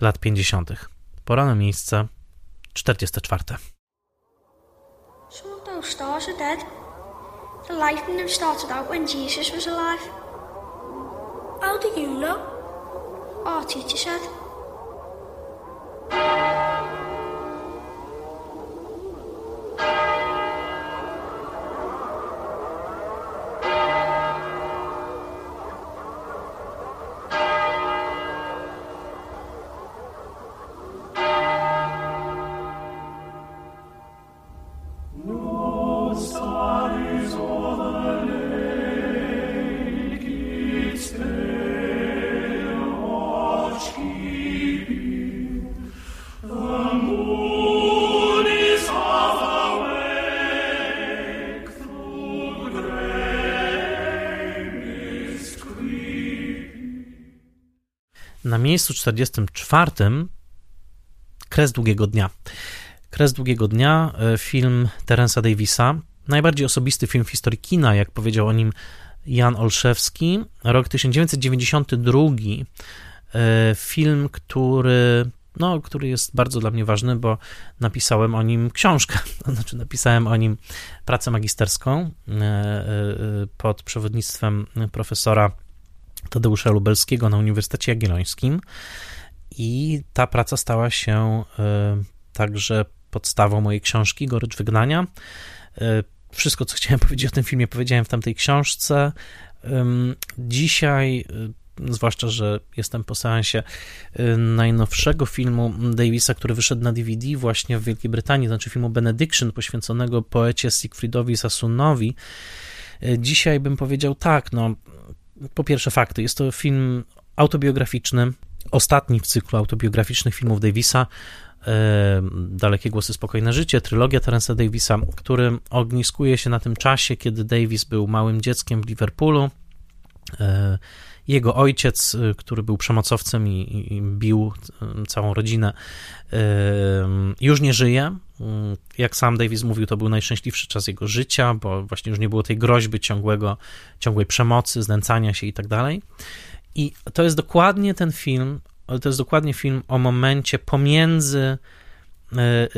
lat 50. Pora na miejsce 44. Some of those stars are dead. The light in them started out when Jesus was alive. How do you said. Na miejscu 44 Kres Długiego Dnia. Kres Długiego Dnia, e, film Terensa Davisa, najbardziej osobisty film w historii kina, jak powiedział o nim Jan Olszewski. Rok 1992, e, film, który no, który jest bardzo dla mnie ważny, bo napisałem o nim książkę, znaczy napisałem o nim pracę magisterską e, pod przewodnictwem profesora Tadeusza Lubelskiego na Uniwersytecie Jagiellońskim i ta praca stała się także podstawą mojej książki Gorycz Wygnania. E, wszystko, co chciałem powiedzieć o tym filmie, powiedziałem w tamtej książce. Dzisiaj, e, zwłaszcza, że jestem po seansie najnowszego filmu Davisa, który wyszedł na DVD właśnie w Wielkiej Brytanii, znaczy filmu Benediction, poświęconego poecie Siegfriedowi Sassunowi. Dzisiaj bym powiedział tak, no, po pierwsze fakty. Jest to film autobiograficzny, ostatni w cyklu autobiograficznych filmów Davisa, Dalekie głosy, spokojne życie, trylogia Terensa Davisa, który ogniskuje się na tym czasie, kiedy Davis był małym dzieckiem w Liverpoolu. E, jego ojciec, e, który był przemocowcem i, i bił e, całą rodzinę, już nie żyje. Jak sam Davis mówił, to był najszczęśliwszy czas jego życia, bo właśnie już nie było tej groźby ciągłego, ciągłej przemocy, znęcania się i tak dalej. I to jest dokładnie ten film, to jest dokładnie film o momencie pomiędzy e,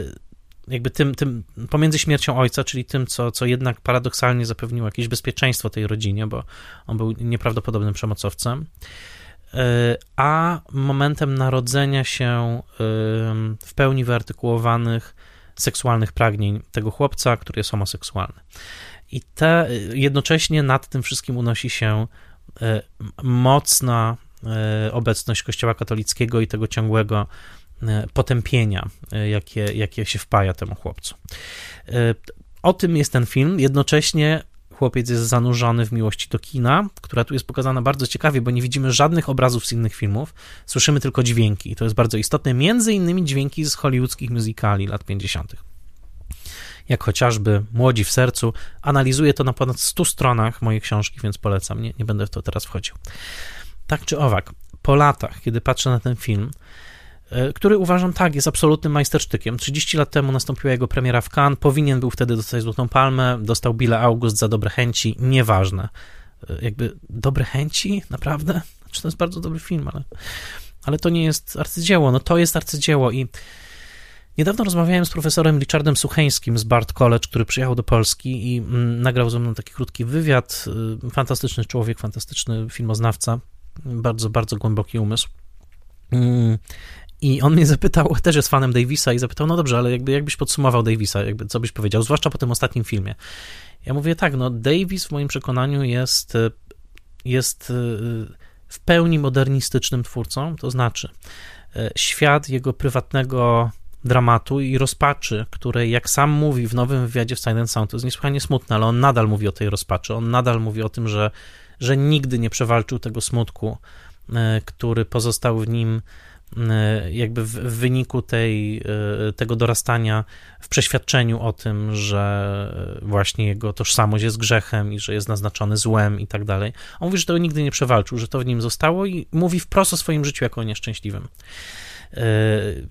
jakby tym, tym pomiędzy śmiercią ojca, czyli tym, co, co jednak paradoksalnie zapewniło jakieś bezpieczeństwo tej rodzinie, bo on był nieprawdopodobnym przemocowcem, e, a momentem narodzenia się e, w pełni wyartykułowanych seksualnych pragnień tego chłopca, który jest homoseksualny. I te, jednocześnie nad tym wszystkim unosi się mocna E, obecność Kościoła katolickiego i tego ciągłego e, potępienia, e, jakie, jakie się wpaja temu chłopcu. O tym jest ten film. Jednocześnie chłopiec jest zanurzony w miłości do kina, która tu jest pokazana bardzo ciekawie, bo nie widzimy żadnych obrazów z innych filmów, słyszymy tylko dźwięki i to jest bardzo istotne, między innymi dźwięki z hollywoodzkich musicali lat 50. Jak chociażby Młodzi w sercu. Analizuję to na ponad 100 stronach mojej książki, więc polecam, nie, nie będę w to teraz wchodził. Tak czy owak, po latach, kiedy patrzę na ten film, który uważam tak, jest absolutnym majstersztykiem. 30 lat temu nastąpiła jego premiera w Cannes, powinien był wtedy dostać Złotą Palmę, dostał Billa August za dobre chęci, nieważne. E, jakby dobre chęci, naprawdę? Znaczy, to jest bardzo dobry film, ale, ale to nie jest arcydzieło. No to jest arcydzieło i Niedawno rozmawiałem z profesorem Richardem Sucheńskim z Bard College, który przyjechał do Polski i mm, nagrał ze mną taki krótki wywiad. E, fantastyczny człowiek, fantastyczny filmoznawca bardzo, bardzo głęboki umysł. I on mnie zapytał, też jest fanem Davisa i zapytał, no dobrze, ale jakby, jakbyś podsumował Davisa, jakby, co byś powiedział, zwłaszcza po tym ostatnim filmie. Ja mówię tak, no Davis w moim przekonaniu jest, jest e, w pełni modernistycznym twórcą, to znaczy e, świat jego prywatnego dramatu i rozpaczy, której, jak sam mówi w nowym wywiadzie w Silent Sound, to jest niesłychanie smutne, ale on nadal mówi o tej rozpaczy, on nadal mówi o tym, że że nigdy nie przewalczył tego smutku, e, który pozostał w nim e, jakby w, wyniku tej, e, tego dorastania w przeświadczeniu o tym, że właśnie jego tożsamość jest grzechem i że jest naznaczony złem i tak dalej. On mówi, że tego nigdy nie przewalczył, że to w nim zostało i mówi wprost o swoim życiu jako o nieszczęśliwym.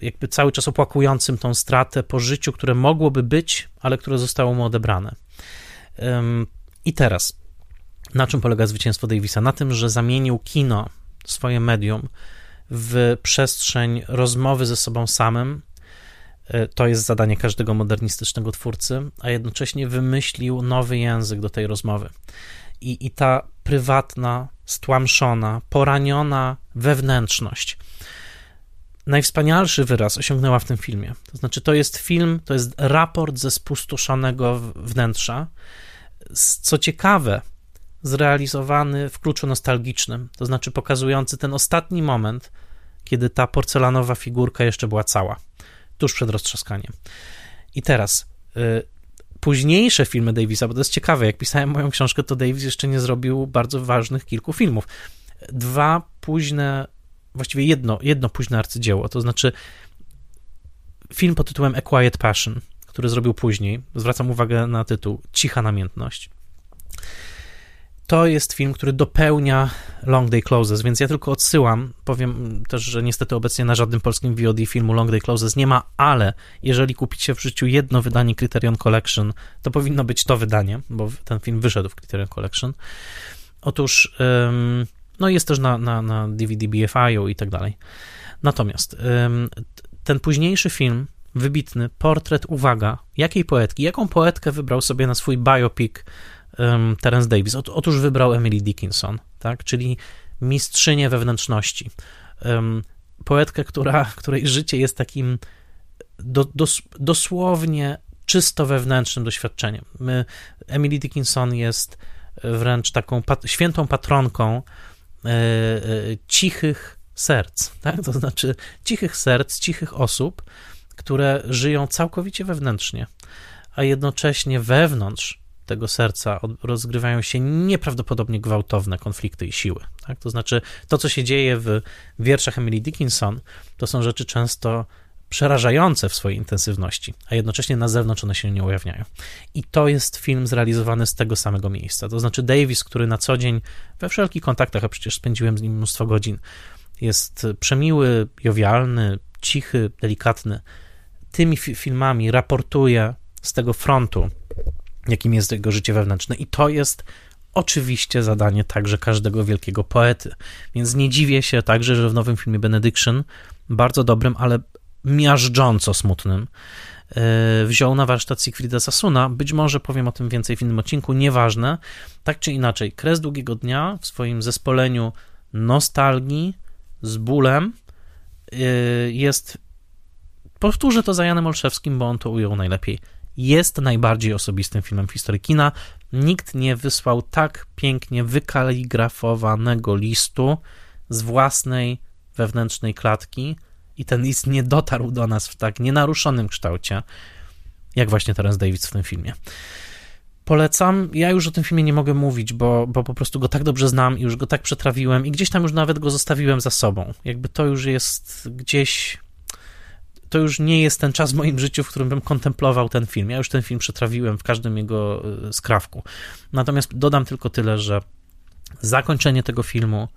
Jakby cały czas opłakującym tą stratę po życiu, które mogłoby być, ale które zostało mu odebrane. I teraz na czym polega zwycięstwo Davisa? Na tym, że zamienił kino, swoje medium, w przestrzeń rozmowy ze sobą samym. E, to jest zadanie każdego modernistycznego twórcy, a jednocześnie wymyślił nowy język do tej rozmowy. I, i ta prywatna, stłamszona, poraniona wewnętrzność. Najwspanialszy wyraz osiągnęła w tym filmie. To znaczy, to jest film, to jest raport ze spustoszonego wnętrza. Co ciekawe, zrealizowany w kluczu nostalgicznym, to znaczy pokazujący ten ostatni moment, kiedy ta porcelanowa figurka jeszcze była cała, tuż przed roztrzaskaniem. I teraz y, późniejsze filmy Davisa, bo to jest ciekawe, jak pisałem moją książkę, to Davis jeszcze nie zrobił bardzo ważnych kilku filmów. Dwa późne, właściwie jedno, jedno późne arcydzieło, to znaczy film pod tytułem A Quiet Passion, który zrobił później, zwracam uwagę na tytuł Cicha namiętność to jest film, który dopełnia Long Day Closes, więc ja tylko odsyłam. Powiem też, że niestety obecnie na żadnym polskim VOD filmu Long Day Closes nie ma, ale jeżeli kupicie w życiu jedno wydanie Criterion Collection, to powinno być to wydanie, bo ten film wyszedł w Criterion Collection. Otóż, no jest też na, na, na DVD BFI i tak dalej. Natomiast ten późniejszy film, wybitny, portret, uwaga, jakiej poetki, jaką poetkę wybrał sobie na swój biopic um, Terence Davis? Otóż wybrał Emily Dickinson, tak? czyli mistrzynię wewnętrzności. Um, poetkę, która, której życie jest takim do, dos, dosłownie czysto wewnętrznym doświadczeniem. My, Emily Dickinson jest wręcz taką pat, świętą patronką e, e, cichych serc, tak? to znaczy cichych serc, cichych osób, które żyją całkowicie wewnętrznie, a jednocześnie wewnątrz tego serca rozgrywają się nieprawdopodobnie gwałtowne konflikty i siły. Tak? To znaczy, to, co się dzieje w wierszach Emily Dickinson, to są rzeczy często przerażające w swojej intensywności, a jednocześnie na zewnątrz one się nie ujawniają. I to jest film zrealizowany z tego samego miejsca. To znaczy, Davis, który na co dzień we wszelkich kontaktach, a przecież spędziłem z nim mnóstwo godzin, jest przemiły, jowialny, cichy, delikatny. Tymi fi filmami raportuje z tego frontu jakim jest jego życie wewnętrzne. I to jest oczywiście zadanie także każdego wielkiego poety. Więc nie dziwię się także, że w nowym filmie Benediction, bardzo dobrym, ale miażdżąco smutnym, e, wziął na warsztat Siegfrieda Sasuna. Być może powiem o tym więcej w innym odcinku, nieważne. Tak czy inaczej, Kres Długiego Dnia w swoim zespoleniu nostalgii z bólem e, jest powtórzę to za Janem Olszewskim, bo on to ujął najlepiej jest najbardziej osobistym filmem w historii kina. Nikt nie wysłał tak pięknie wykaligrafowanego listu z własnej wewnętrznej klatki i ten list nie dotarł do nas w tak nienaruszonym kształcie, jak właśnie teraz David w tym filmie. Polecam. Ja już o tym filmie nie mogę mówić, bo, bo po prostu go tak dobrze znam i już go tak przetrawiłem i gdzieś tam już nawet go zostawiłem za sobą. Jakby to już jest gdzieś to już nie jest ten czas w moim życiu, w którym bym kontemplował ten film. Ja już ten film przetrawiłem w każdym jego e, skrawku. Natomiast dodam tylko tyle, że zakończenie tego filmu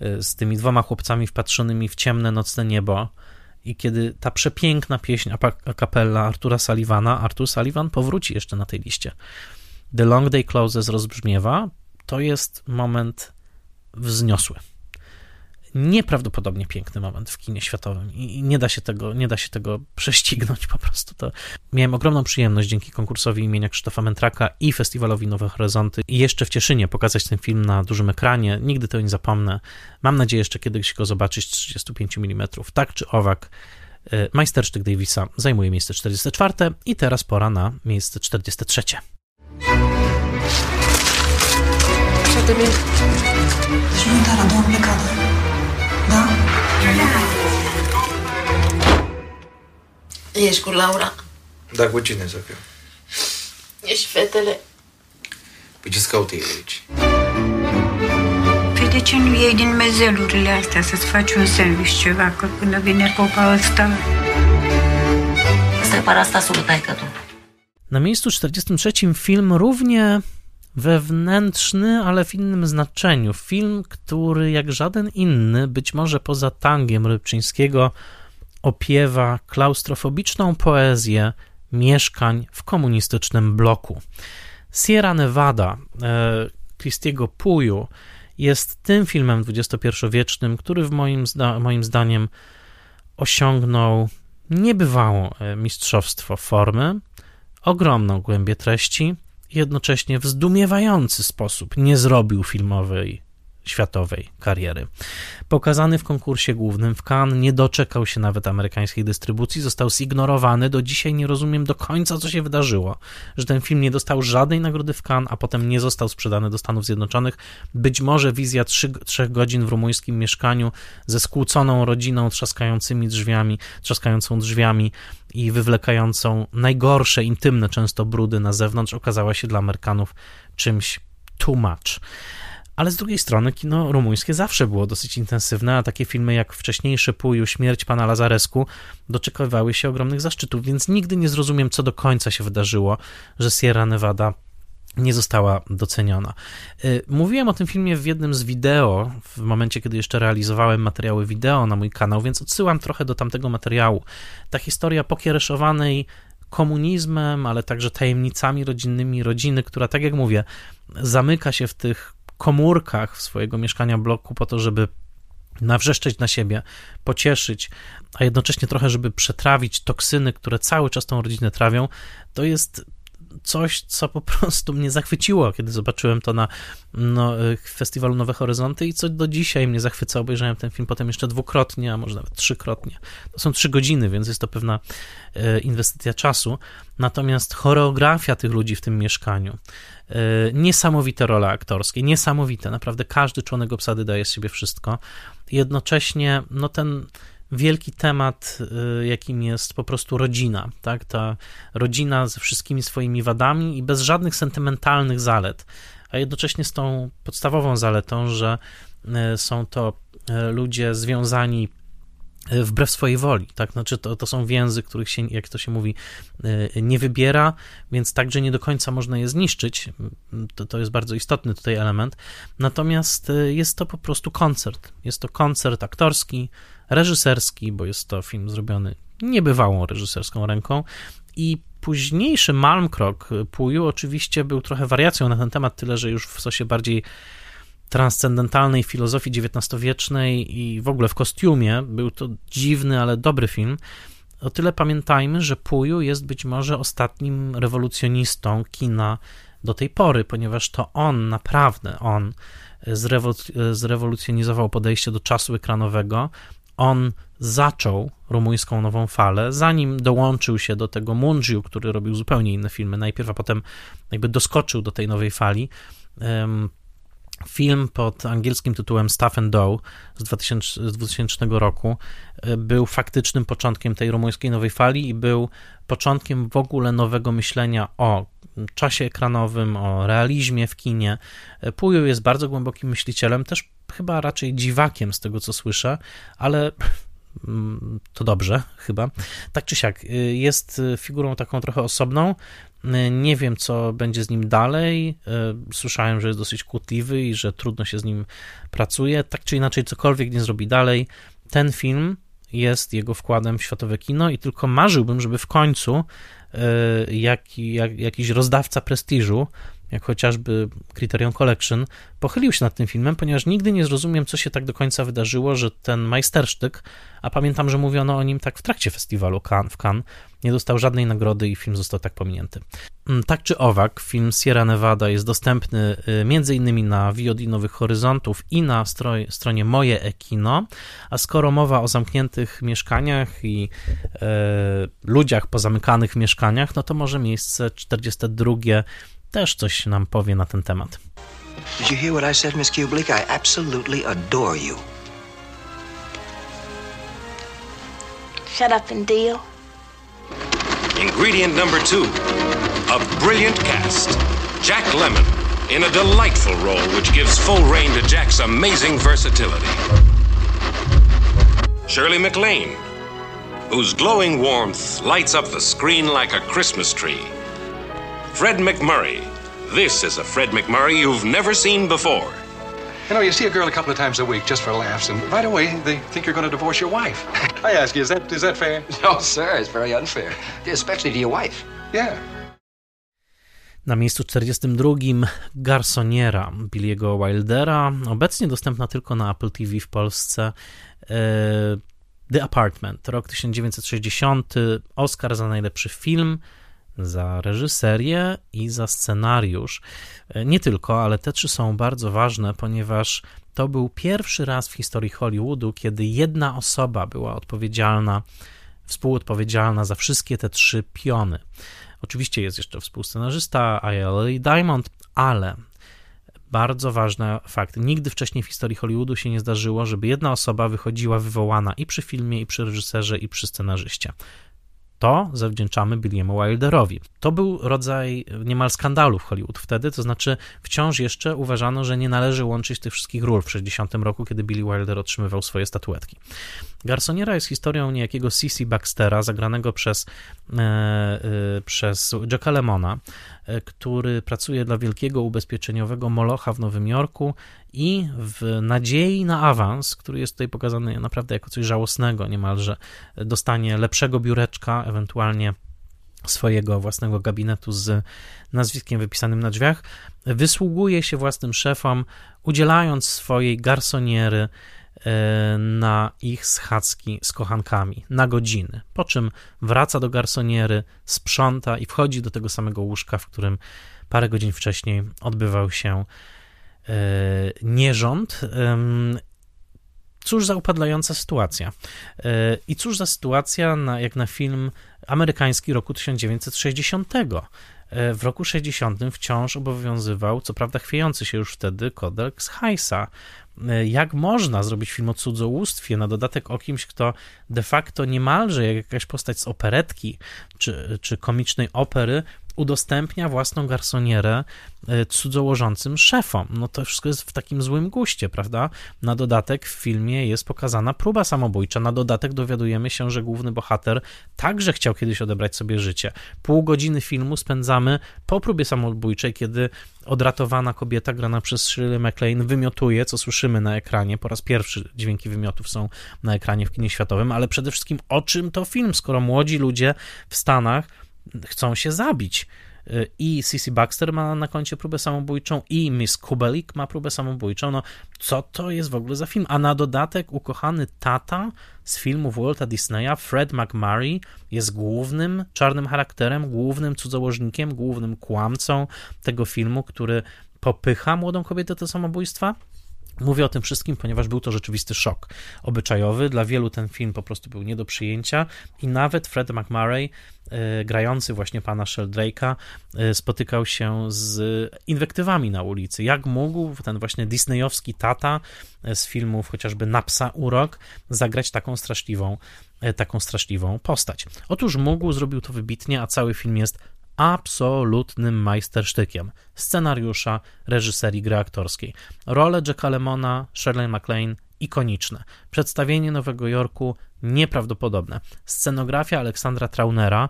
e, z tymi dwoma chłopcami wpatrzonymi w ciemne nocne niebo i kiedy ta przepiękna pieśń a Artura Sullivana, Artur Sullivan powróci jeszcze na tej liście. The Long Day Closes rozbrzmiewa, to jest moment wzniosły nieprawdopodobnie piękny moment w kinie światowym i nie da się tego, nie da się tego prześcignąć po prostu. To miałem ogromną przyjemność dzięki konkursowi imienia Krzysztofa Mentraka i festiwalowi Nowe Horyzonty i jeszcze w Cieszynie pokazać ten film na dużym ekranie. Nigdy tego nie zapomnę. Mam nadzieję jeszcze kiedyś go zobaczyć z 35 mm. Tak czy owak, e, majstersztyk Davisa zajmuje miejsce 44 i teraz pora na miejsce 43. Co tobie? Giuntara, dorme cada. Da? Ești cu Laura? Da, cu cine, Sofia? Ești fetele. Păi ce-ți caută el aici? Păi de ce nu iei din mezelurile astea să-ți faci un sandwich ceva, că până vine popa ăsta... Asta e parastasul taică tu. Na miejscu 43 film równie wewnętrzny, ale w innym znaczeniu. Film, który jak żaden inny, być może poza tangiem Rybczyńskiego, opiewa klaustrofobiczną poezję mieszkań w komunistycznym bloku. Sierra Nevada e, Christiego Puju jest tym filmem XXI-wiecznym, który w moim, zda moim zdaniem osiągnął niebywałą e, mistrzostwo formy, ogromną głębię treści, jednocześnie w zdumiewający sposób nie zrobił filmowej światowej kariery. Pokazany w konkursie głównym w Cannes, nie doczekał się nawet amerykańskiej dystrybucji, został zignorowany. Do dzisiaj nie rozumiem do końca, co się wydarzyło, że ten film nie dostał żadnej nagrody w Cannes, a potem nie został sprzedany do Stanów Zjednoczonych. Być może wizja trzech godzin w rumuńskim mieszkaniu ze skłóconą rodziną, trzaskającymi drzwiami, trzaskającą drzwiami i wywlekającą najgorsze, intymne często brudy na zewnątrz, okazała się dla Amerykanów czymś too much ale z drugiej strony kino rumuńskie zawsze było dosyć intensywne, a takie filmy jak wcześniejsze Puju, Śmierć pana Lazaresku doczekiwały się ogromnych zaszczytów, więc nigdy nie zrozumiem, co do końca się wydarzyło, że Sierra Nevada nie została doceniona. Y, mówiłem o tym filmie w jednym z wideo, w momencie, kiedy jeszcze realizowałem materiały wideo na mój kanał, więc odsyłam trochę do tamtego materiału. Ta historia pokiereszowanej komunizmem, ale także tajemnicami rodzinnymi rodziny, która, tak jak mówię, zamyka się w tych komórkach swojego mieszkania bloku po to, żeby nawrzeszczeć na siebie, pocieszyć, a jednocześnie trochę, żeby przetrawić toksyny, które cały czas tą rodzinę trawią, to jest coś, co po prostu mnie zachwyciło, kiedy zobaczyłem to na no, festiwalu Nowe Horyzonty i co do dzisiaj mnie zachwyca. Obejrzałem ten film potem jeszcze dwukrotnie, a może nawet trzykrotnie. To są trzy godziny, więc jest to pewna e, inwestycja czasu. Natomiast choreografia tych ludzi w tym mieszkaniu, e, niesamowite role aktorskie, niesamowite. Naprawdę każdy członek obsady daje z siebie wszystko. Jednocześnie, no ten wielki temat, y, jakim jest po prostu rodzina, tak? Ta rodzina ze wszystkimi swoimi wadami i bez żadnych sentymentalnych zalet, a jednocześnie z tą podstawową zaletą, że y, są to y, ludzie związani wbrew swojej woli, tak? Znaczy to, to są więzy, których się, jak to się mówi, nie wybiera, więc także nie do końca można je zniszczyć. To, to jest bardzo istotny tutaj element. Natomiast jest to po prostu koncert. Jest to koncert aktorski, reżyserski, bo jest to film zrobiony niebywałą reżyserską ręką i późniejszy Malmkrok Puju oczywiście był trochę wariacją na ten temat, tyle że już w sosie bardziej transcendentalnej filozofii XIX-wiecznej i w ogóle w kostiumie. Był to dziwny, ale dobry film. O tyle pamiętajmy, że Puju jest być może ostatnim rewolucjonistą kina do tej pory, ponieważ to on, naprawdę on, zrewolucjonizował podejście do czasu ekranowego, on zaczął rumuńską nową falę, zanim dołączył się do tego Mungiu, który robił zupełnie inne filmy najpierw, a potem jakby doskoczył do tej nowej fali. Film pod angielskim tytułem Stuff and Dough z 2000, z 2000 roku e, był faktycznym początkiem tej rumuńskiej nowej fali i był początkiem w ogóle nowego myślenia o czasie ekranowym, o realizmie w kinie. E, Puju jest bardzo głębokim myślicielem, też chyba raczej dziwakiem z tego, co słyszę, ale to dobrze, chyba. Tak czy siak, y, jest figurą taką trochę osobną. Y, nie wiem, co będzie z nim dalej. Y, słyszałem, że jest dosyć kłótliwy i że trudno się z nim pracuje. Tak czy inaczej, cokolwiek nie zrobi dalej, ten film jest jego wkładem w światowe kino i tylko marzyłbym, żeby w końcu jak, jak, jakiś rozdawca prestiżu jak chociażby Criterion Collection, pochylił się nad tym filmem, ponieważ nigdy nie zrozumiem, co się tak do końca wydarzyło, że ten majstersztyk, a pamiętam, że mówiono o nim tak w trakcie festiwalu w Cannes, nie dostał żadnej nagrody i film został tak pominięty. Mm, tak czy owak, film Sierra Nevada jest dostępny y, m.in. na VOD Nowych Horyzontów i na stroj, stronie Moje Ekino, a skoro mowa o zamkniętych mieszkaniach i e, ludziach pozamykanych w mieszkaniach, no to może miejsce 42 też coś nam powie na ten temat. Did you hear what I said, Miss Kubelik? I absolutely adore you. Shut up and deal. Ingredient number two, a brilliant cast. Jack Lemon in a delightful role which gives full rein to Jack's amazing versatility. Shirley MacLaine, whose glowing warmth lights up the screen like a Christmas tree. Fred McMurray. This is a Fred McMurray you've never seen before. You know, you see a girl a couple of times a week just for laughs, and right away they think you're going to divorce your wife. I ask you, is that is that fair? No, sir. It's very unfair, especially to your wife. Yeah. Na miejscu 42 Garsoniera Billiego Wildera, obecnie dostępna tylko na Apple TV w Polsce. E, The Apartment, rok 1960, Oscar za najlepszy film za reżyserię i za scenariusz. E, nie tylko, ale te trzy są bardzo ważne, ponieważ to był pierwszy raz w historii Hollywoodu, kiedy jedna osoba była odpowiedzialna, współodpowiedzialna za wszystkie te trzy piony. Oczywiście jest jeszcze współscenarzysta I.L. Diamond, ale bardzo ważny fakt. Nigdy wcześniej w historii Hollywoodu się nie zdarzyło, żeby jedna osoba wychodziła wywołana i przy filmie, i przy reżyserze, i przy scenarzyście To zawdzięczamy Billiemu Wilderowi. To był rodzaj niemal skandalu w Hollywood wtedy, to znaczy wciąż jeszcze uważano, że nie należy łączyć tych wszystkich ról w 60 roku, kiedy Billy Wilder otrzymywał swoje statuetki. Garsoniera jest historią niejakiego C.C. Baxtera, zagranego przez, e, e, przez Jacka Lemona, który pracuje dla wielkiego ubezpieczeniowego Molocha w Nowym Jorku i w nadziei na awans, który jest tutaj pokazany naprawdę jako coś żałosnego niemalże, dostanie lepszego biureczka, ewentualnie swojego własnego gabinetu z nazwiskiem wypisanym na drzwiach, wysługuje się własnym szefom, udzielając swojej garsoniery e, na ich schadzki z kochankami na godziny, po czym wraca do garsoniery, sprząta i wchodzi do tego samego łóżka, w którym parę godzin wcześniej odbywał się e, nierząd. Cóż za upadlająca sytuacja. E, I cóż za sytuacja, na, jak na film amerykański roku 1960. E, w roku 60 wciąż obowiązywał, co prawda chwiejący się już wtedy, kodeks Heisa. E, jak można zrobić film o cudzołóstwie, na dodatek o kimś, kto de facto niemalże jak jakaś postać z operetki czy, czy komicznej opery udostępnia własną garsonierę e, cudzołożącym szefom. No to wszystko jest w takim złym guście, prawda? Na dodatek w filmie jest pokazana próba samobójcza. Na dodatek dowiadujemy się, że główny bohater także chciał kiedyś odebrać sobie życie. Pół godziny filmu spędzamy po próbie samobójczej, kiedy odratowana kobieta grana przez Shirley MacLaine wymiotuje, co słyszymy na ekranie. Po raz pierwszy dźwięki wymiotów są na ekranie w kinie światowym, ale przede wszystkim o czym to film, skoro młodzi ludzie w Stanach chcą się zabić. I Cici Baxter ma na koncie próbę samobójczą, i Miss Kubelik ma próbę samobójczą. No, co to jest w ogóle za film? A na dodatek ukochany tata z filmów Walta Disneya, Fred McMurray, jest głównym czarnym charakterem, głównym cudzołożnikiem, głównym kłamcą tego filmu, który popycha młodą kobietę do samobójstwa. Mówię o tym wszystkim, ponieważ był to rzeczywisty szok obyczajowy. Dla wielu ten film po prostu był nie do przyjęcia i nawet Fred McMurray, e, grający właśnie pana Sheldrake'a, e, spotykał się z inwektywami na ulicy. Jak mógł ten właśnie disneyowski tata e, z filmów chociażby Na psa urok zagrać taką straszliwą, taką straszliwą postać? Otóż mógł, zrobił to wybitnie, a cały film jest absolutnym majstersztykiem scenariusza, reżyserii, gry aktorskiej. Role Jacka Lemona, Shirley MacLaine ikoniczne. Przedstawienie Nowego Jorku nieprawdopodobne. Scenografia Aleksandra Traunera,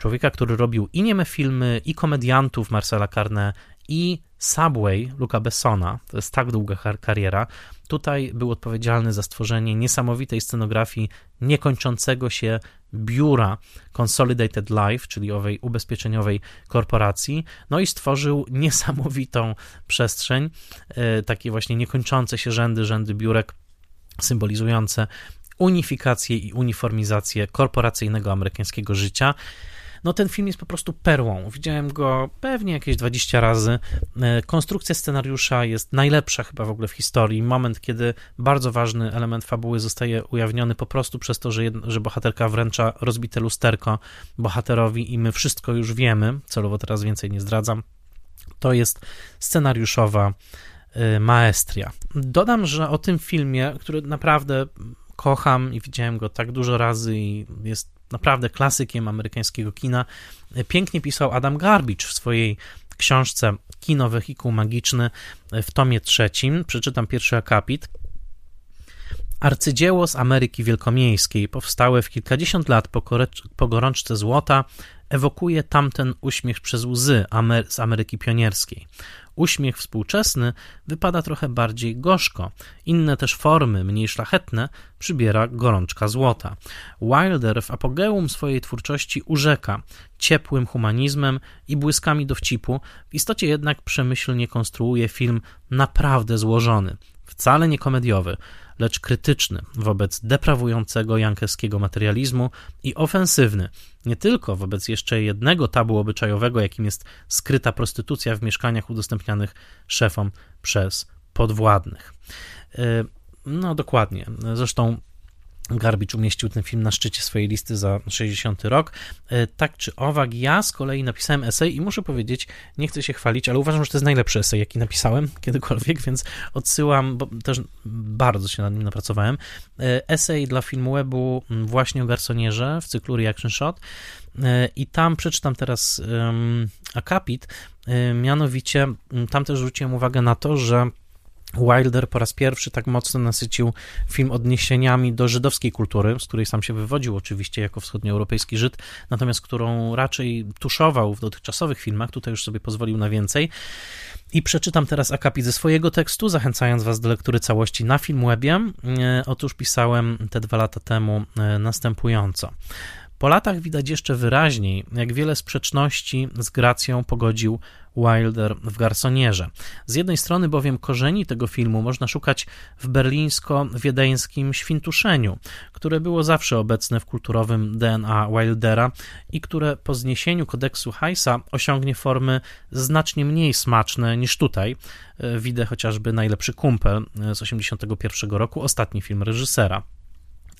człowieka, który robił i nieme filmy, i komediantów Marcela Carne, i Subway Luca Bessona, to jest tak długa kariera, tutaj był odpowiedzialny za stworzenie niesamowitej scenografii niekończącego się biura Consolidated Life, czyli owej ubezpieczeniowej korporacji, no i stworzył niesamowitą przestrzeń, e, takie właśnie niekończące się rzędy, rzędy biurek symbolizujące unifikację i uniformizację korporacyjnego amerykańskiego życia no ten film jest po prostu perłą. Widziałem go pewnie jakieś 20 razy. E, konstrukcja scenariusza jest najlepsza chyba w ogóle w historii. Moment, kiedy bardzo ważny element fabuły zostaje ujawniony po prostu przez to, że, jedno, że bohaterka wręcza rozbite lusterko bohaterowi i my wszystko już wiemy. Celowo teraz więcej nie zdradzam. To jest scenariuszowa e, maestria. Dodam, że o tym filmie, który naprawdę kocham i widziałem go tak dużo razy i jest naprawdę klasykiem amerykańskiego kina. Pięknie pisał Adam Garbage w swojej książce Kino Wehikuł Magiczny w tomie trzecim. Przeczytam pierwszy akapit. Arcydzieło z Ameryki Wielkomiejskiej, powstałe w kilkadziesiąt lat po, po gorączce złota, ewokuje tamten uśmiech przez łzy Amer z Ameryki Pionierskiej. Uśmiech współczesny wypada trochę bardziej gorzko. Inne też formy, mniej szlachetne, przybiera gorączka złota. Wilder w apogeum swojej twórczości urzeka ciepłym humanizmem i błyskami dowcipu, w istocie jednak przemyślnie konstruuje film naprawdę złożony, wcale nie komediowy, lecz krytyczny wobec deprawującego jankeskiego materializmu i ofensywny nie tylko wobec jeszcze jednego tabu obyczajowego, jakim jest skryta prostytucja w mieszkaniach udostępnianych szefom przez podwładnych. E, no dokładnie. Zresztą Garbicz umieścił ten film na szczycie swojej listy za 60 rok. E, tak czy owak, ja z kolei napisałem esej i muszę powiedzieć, nie chcę się chwalić, ale uważam, że to jest najlepszy esej, jaki napisałem kiedykolwiek, więc odsyłam, bo też bardzo się nad nim napracowałem. E, esej dla filmu webu właśnie o garsonierze w cyklu Reaction Shot e, i tam przeczytam teraz akapit, mianowicie tam też zwróciłem uwagę na to, że Wilder po raz pierwszy tak mocno nasycił film odniesieniami do żydowskiej kultury, z której sam się wywodził oczywiście jako wschodnioeuropejski Żyd, natomiast którą raczej tuszował w dotychczasowych filmach, tutaj już sobie pozwolił na więcej. I przeczytam teraz akapit ze swojego tekstu, zachęcając Was do lektury całości na Filmwebie. E, otóż pisałem te dwa lata temu e, następująco. Po latach widać jeszcze wyraźniej, jak wiele sprzeczności z gracją pogodził Wilder w Garsonierze. Z jednej strony bowiem korzeni tego filmu można szukać w berlińsko-wiedeńskim świntuszeniu, które było zawsze obecne w kulturowym DNA Wildera i które po zniesieniu kodeksu Heisa osiągnie formy znacznie mniej smaczne niż tutaj. E, widzę chociażby Najlepszy Kumpel z 1981 roku, ostatni film reżysera.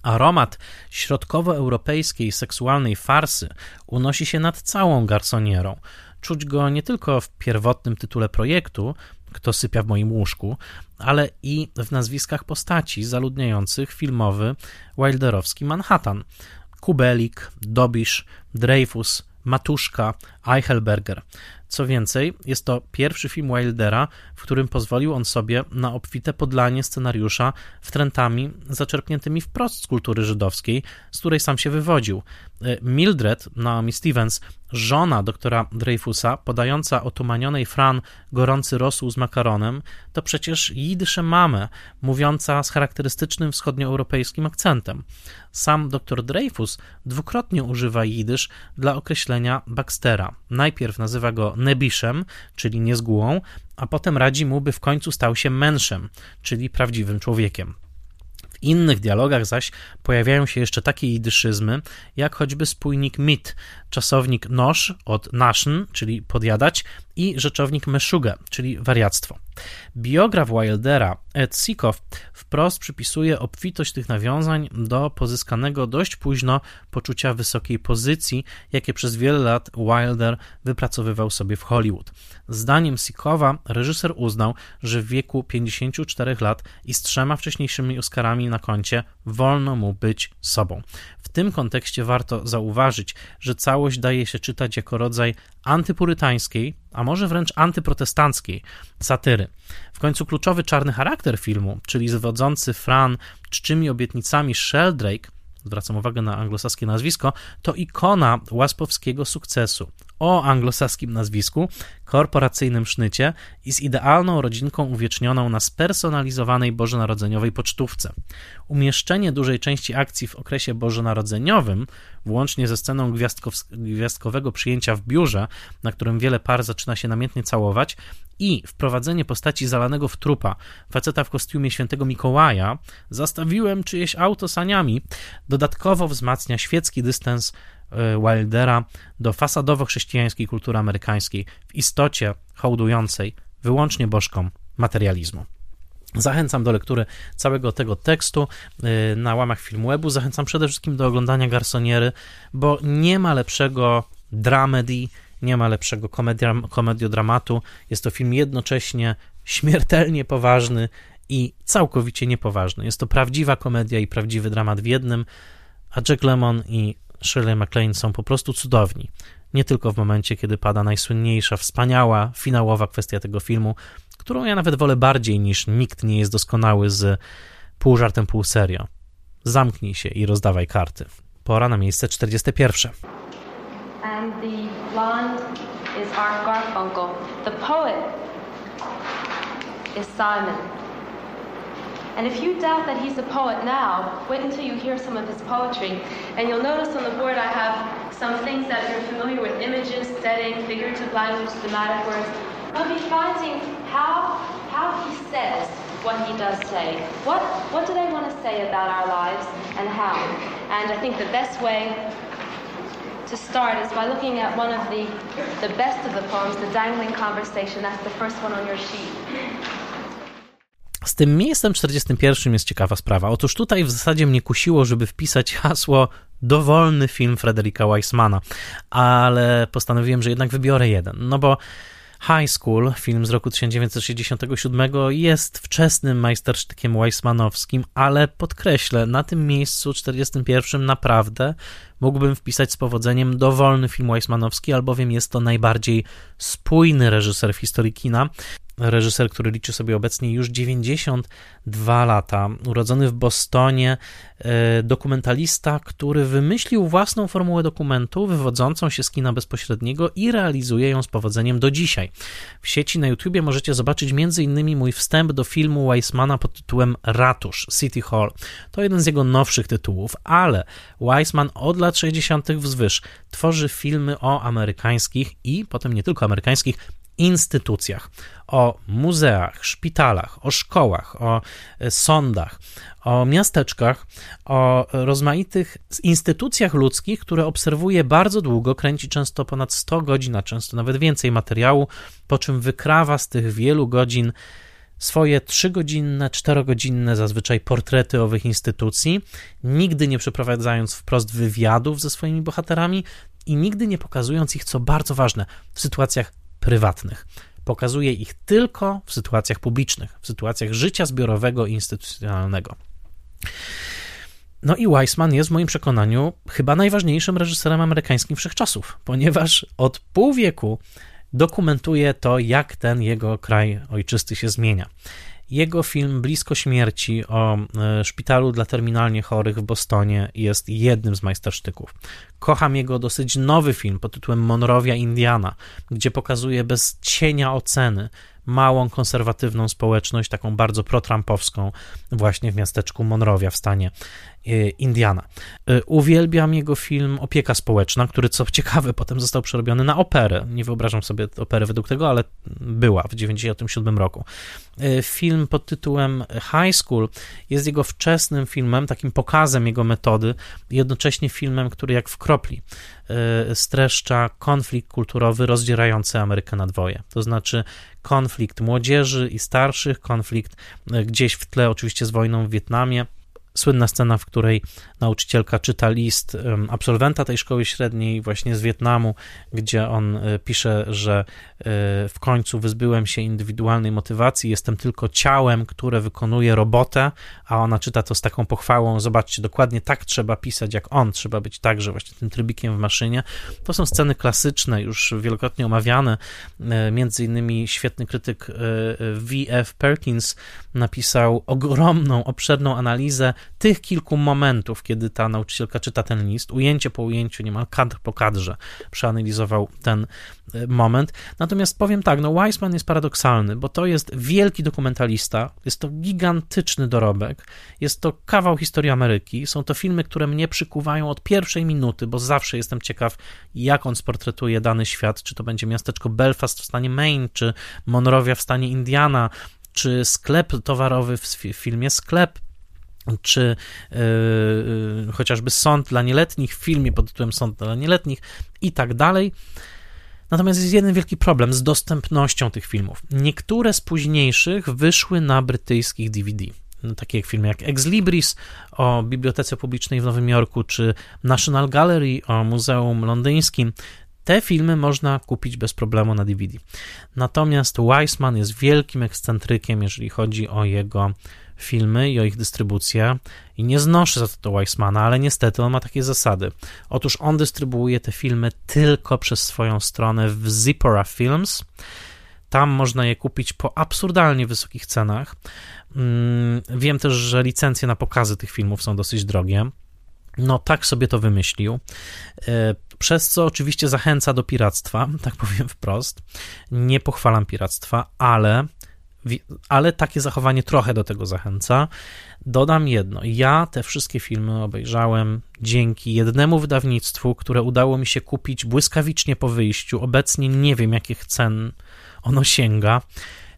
Aromat środkowoeuropejskiej seksualnej farsy unosi się nad całą garsonierą. Czuć go nie tylko w pierwotnym tytule projektu, kto sypia w moim łóżku, ale i w nazwiskach postaci zaludniających filmowy Wilderowski Manhattan. Kubelik, Dobisz, Dreyfus, Matuszka, Eichelberger. Co więcej, jest to pierwszy film Wildera, w którym pozwolił on sobie na obfite podlanie scenariusza wtrętami zaczerpniętymi wprost z kultury żydowskiej, z której sam się wywodził. E, Mildred, Naomi Stevens, żona doktora Dreyfusa, podająca otumanionej Fran gorący rosół z makaronem, to przecież jidysze mamę, mówiąca z charakterystycznym wschodnioeuropejskim akcentem. Sam dr Dreyfus dwukrotnie używa jidysz dla określenia Baxtera. Najpierw nazywa go nebiszem, czyli niezgółą, a potem radzi mu, by w końcu stał się menszem, czyli prawdziwym człowiekiem. W innych dialogach zaś pojawiają się jeszcze takie idyszyzmy, jak choćby spójnik mit, czasownik nosz od naszn, czyli podjadać, i rzeczownik meszuga, czyli wariactwo. Biograf Wildera, Ed Sikow, wprost przypisuje obfitość tych nawiązań do pozyskanego dość późno poczucia wysokiej pozycji, jakie przez wiele lat Wilder wypracowywał sobie w Hollywood. Zdaniem Sikowa reżyser uznał, że w wieku 54 lat i z trzema wcześniejszymi Oscarami na koncie wolno mu być sobą. W tym kontekście warto zauważyć, że całość daje się czytać jako rodzaj antypurytańskiej, a może wręcz antyprotestanckiej satyry. W końcu kluczowy czarny charakter filmu, czyli zwodzący Fran czczymi obietnicami Sheldrake, zwracam uwagę na anglosaskie nazwisko, to ikona łaspowskiego sukcesu o anglosaskim nazwisku, korporacyjnym sznycie i z idealną rodzinką uwiecznioną na spersonalizowanej bożonarodzeniowej pocztówce. Umieszczenie dużej części akcji w okresie bożonarodzeniowym, włącznie ze sceną gwiazdkowego przyjęcia w biurze, na którym wiele par zaczyna się namiętnie całować, i wprowadzenie postaci zalanego w trupa faceta w kostiumie świętego Mikołaja, zastawiłem czyjeś auto saniami, dodatkowo wzmacnia świecki dystans E, Wildera do fasadowo-chrześcijańskiej kultury amerykańskiej, w istocie hołdującej wyłącznie bożkom materializmu. Zachęcam do lektury całego tego tekstu e, na łamach Filmwebu. Zachęcam przede wszystkim do oglądania Garsoniery, bo nie ma lepszego dramedy, nie ma lepszego komediodramatu. Jest to film jednocześnie śmiertelnie poważny i całkowicie niepoważny. Jest to prawdziwa komedia i prawdziwy dramat w jednym, a Jack Lemmon i Shirley MacLaine są po prostu cudowni. Nie tylko w momencie, kiedy pada najsłynniejsza, wspaniała, finałowa kwestia tego filmu, którą ja nawet wolę bardziej niż nikt nie jest doskonały z pół żartem, pół serio. Zamknij się i rozdawaj karty. Pora na miejsce 41. And the blonde is Art Garfunkel. The poet is Simon. And if you doubt that he's a poet now, wait until you hear some of his poetry. And you'll notice on the board I have some things that you're familiar with images, setting, figurative language, thematic words. You'll be finding how, how he says what he does say. What, what do they want to say about our lives and how? And I think the best way to start is by looking at one of the, the best of the poems, The Dangling Conversation. That's the first one on your sheet. Z tym miejscem 41 jest ciekawa sprawa. Otóż tutaj w zasadzie mnie kusiło, żeby wpisać hasło dowolny film Frederika Weissmana, ale postanowiłem, że jednak wybiorę jeden, no bo High School, film z roku 1967, jest wczesnym majstersztykiem Weissmanowskim, ale podkreślę, na tym miejscu 41 naprawdę mógłbym wpisać z powodzeniem dowolny film Weissmanowski, albowiem jest to najbardziej spójny reżyser w historii kina reżyser, który liczy sobie obecnie już 92 lata, urodzony w Bostonie, e, dokumentalista, który wymyślił własną formułę dokumentu wywodzącą się z kina bezpośredniego i realizuje ją z powodzeniem do dzisiaj. W sieci na YouTubie możecie zobaczyć m.in. mój wstęp do filmu Weissmana pod tytułem Ratusz, City Hall. To jeden z jego nowszych tytułów, ale Weissman od lat 60. wzwyż tworzy filmy o amerykańskich i potem nie tylko amerykańskich instytucjach, o muzeach, szpitalach, o szkołach, o e, sądach, o miasteczkach, o rozmaitych instytucjach ludzkich, które obserwuje bardzo długo, kręci często ponad 100 godzin, a często nawet więcej materiału, po czym wykrawa z tych wielu godzin swoje trzygodzinne, czterogodzinne zazwyczaj portrety owych instytucji, nigdy nie przeprowadzając wprost wywiadów ze swoimi bohaterami i nigdy nie pokazując ich, co bardzo ważne, w sytuacjach prywatnych. Pokazuje ich tylko w sytuacjach publicznych, w sytuacjach życia zbiorowego i instytucjonalnego. No i Weissman jest w moim przekonaniu chyba najważniejszym reżyserem amerykańskim wszechczasów, ponieważ od pół wieku dokumentuje to, jak ten jego kraj ojczysty się zmienia. Jego film Blisko śmierci o e, szpitalu dla terminalnie chorych w Bostonie jest jednym z majstersztyków. Kocham jego dosyć nowy film pod tytułem Monrovia Indiana, gdzie pokazuje bez cienia oceny małą, konserwatywną społeczność, taką bardzo protrampowską, właśnie w miasteczku Monrovia w stanie Indiana. E, uwielbiam jego film Opieka Społeczna, który co ciekawe potem został przerobiony na operę. Nie wyobrażam sobie opery według tego, ale była w 1997 roku. E, film pod tytułem High School jest jego wczesnym filmem, takim pokazem jego metody, jednocześnie filmem, który jak w kropli streszcza konflikt kulturowy rozdzierający Amerykę na dwoje. To znaczy konflikt młodzieży i starszych, konflikt gdzieś w tle oczywiście z wojną w Wietnamie, Słynna scena, w której nauczycielka czyta list absolwenta tej szkoły średniej, właśnie z Wietnamu, gdzie on e, pisze, że e, w końcu wyzbyłem się indywidualnej motywacji, jestem tylko ciałem, które wykonuje robotę, a ona czyta to z taką pochwałą. Zobaczcie, dokładnie tak trzeba pisać jak on, trzeba być także właśnie tym trybikiem w maszynie. To są sceny klasyczne, już wielokrotnie omawiane. E, między innymi świetny krytyk V.F. Perkins napisał ogromną, obszerną analizę tych kilku momentów, kiedy ta nauczycielka czyta ten list, ujęcie po ujęciu, niemal kadr po kadrze, przeanalizował ten e, moment. Natomiast powiem tak, no Weissman jest paradoksalny, bo to jest wielki dokumentalista, jest to gigantyczny dorobek, jest to kawał historii Ameryki, są to filmy, które mnie przykuwają od pierwszej minuty, bo zawsze jestem ciekaw, jak on sportretuje dany świat, czy to będzie miasteczko Belfast w stanie Maine, czy Monrovia w stanie Indiana, czy sklep towarowy w filmie Sklep czy yy, chociażby Sąd dla nieletnich w filmie pod tytułem Sąd dla nieletnich i tak dalej. Natomiast jest jeden wielki problem z dostępnością tych filmów. Niektóre z późniejszych wyszły na brytyjskich DVD. Takie filmy jak Ex Libris o Bibliotece Publicznej w Nowym Jorku, czy National Gallery o Muzeum Londyńskim. Te filmy można kupić bez problemu na DVD. Natomiast Weissman jest wielkim ekscentrykiem, jeżeli chodzi o jego filmy i o ich dystrybucję i nie znoszę za to Weissmana, ale niestety on ma takie zasady. Otóż on dystrybuuje te filmy tylko przez swoją stronę w Zippora Films. Tam można je kupić po absurdalnie wysokich cenach. Mm, wiem też, że licencje na pokazy tych filmów są dosyć drogie. No, tak sobie to wymyślił. E, przez co oczywiście zachęca do piractwa, tak powiem wprost. Nie pochwalam piractwa, ale ale takie zachowanie trochę do tego zachęca. Dodam jedno: ja te wszystkie filmy obejrzałem dzięki jednemu wydawnictwu, które udało mi się kupić błyskawicznie po wyjściu. Obecnie nie wiem, jakich cen ono sięga.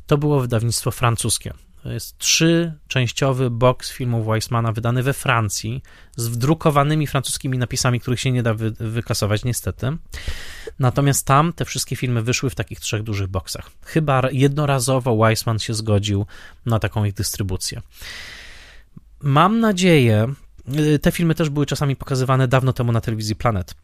To było wydawnictwo francuskie. To jest trzyczęściowy box filmów Weissmana wydany we Francji z wdrukowanymi francuskimi napisami, których się nie da wy, wykasować niestety. Natomiast tam te wszystkie filmy wyszły w takich trzech dużych boksach. Chyba jednorazowo Weissman się zgodził na taką ich dystrybucję. Mam nadzieję, y, te filmy też były czasami pokazywane dawno temu na telewizji Planet.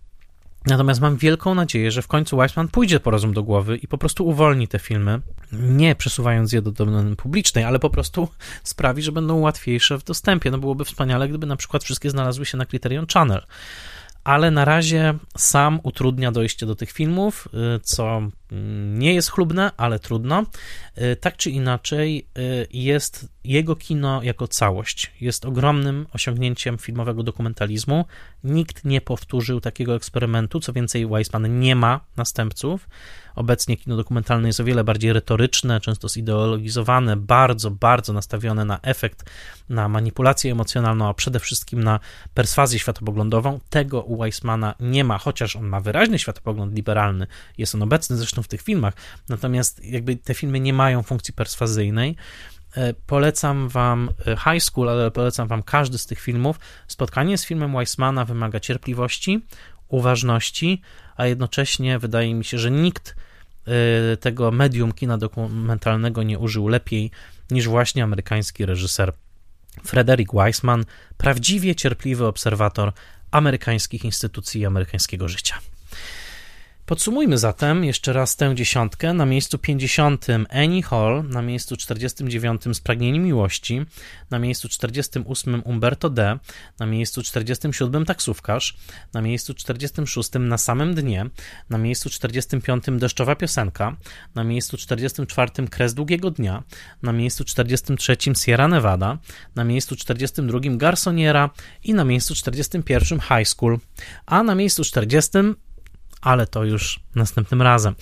Natomiast mam wielką nadzieję, że w końcu Weissman pójdzie po rozum do głowy i po prostu uwolni te filmy, nie przesuwając je do domeny publicznej, ale po prostu sprawi, że będą łatwiejsze w dostępie. No byłoby wspaniale, gdyby na przykład wszystkie znalazły się na Criterion Channel ale na razie sam utrudnia dojście do tych filmów, y, co nie jest chlubne, ale trudno. Y, tak czy inaczej, y, jest jego kino jako całość. Jest ogromnym osiągnięciem filmowego dokumentalizmu. Nikt nie powtórzył takiego eksperymentu. Co więcej, Weissman nie ma następców. Obecnie kino dokumentalne jest o wiele bardziej retoryczne, często zideologizowane, bardzo, bardzo nastawione na efekt, na manipulację emocjonalną, a przede wszystkim na perswazję światopoglądową. Tego u Weissmana nie ma, chociaż on ma wyraźny światopogląd liberalny, jest on obecny zresztą w tych filmach, natomiast jakby te filmy nie mają funkcji perswazyjnej. E, polecam wam e, High School, ale polecam wam każdy z tych filmów. Spotkanie z filmem Weissmana wymaga cierpliwości, uważności, a jednocześnie wydaje mi się, że nikt e, tego medium kina dokumentalnego nie użył lepiej niż właśnie amerykański reżyser Frederick Weissman, prawdziwie cierpliwy obserwator amerykańskich instytucji i amerykańskiego życia. Podsumujmy zatem jeszcze raz tę dziesiątkę. Na miejscu 50 Annie Hall, na miejscu 49 Spragnienie Miłości, na miejscu 48 Umberto D, na miejscu 47 Taksówkarz, na miejscu 46 Na samym dnie, na miejscu 45 Deszczowa piosenka, na miejscu 44 Kres długiego dnia, na miejscu 43 Sierra Nevada, na miejscu 42 Garsoniera i na miejscu 41 High School, a na miejscu 40 ale to już następnym razem.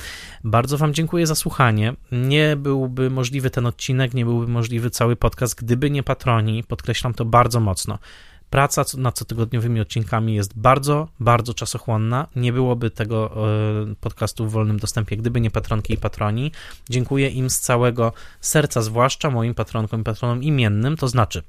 Bardzo Wam dziękuję za słuchanie. Nie byłby możliwy ten odcinek, nie byłby możliwy cały podcast, gdyby nie patroni. Podkreślam to bardzo mocno. Praca nad cotygodniowymi odcinkami jest bardzo, bardzo czasochłonna. Nie byłoby tego e, podcastu w wolnym dostępie, gdyby nie patronki i patroni. Dziękuję im z całego serca, zwłaszcza moim patronkom i patronom imiennym, to znaczy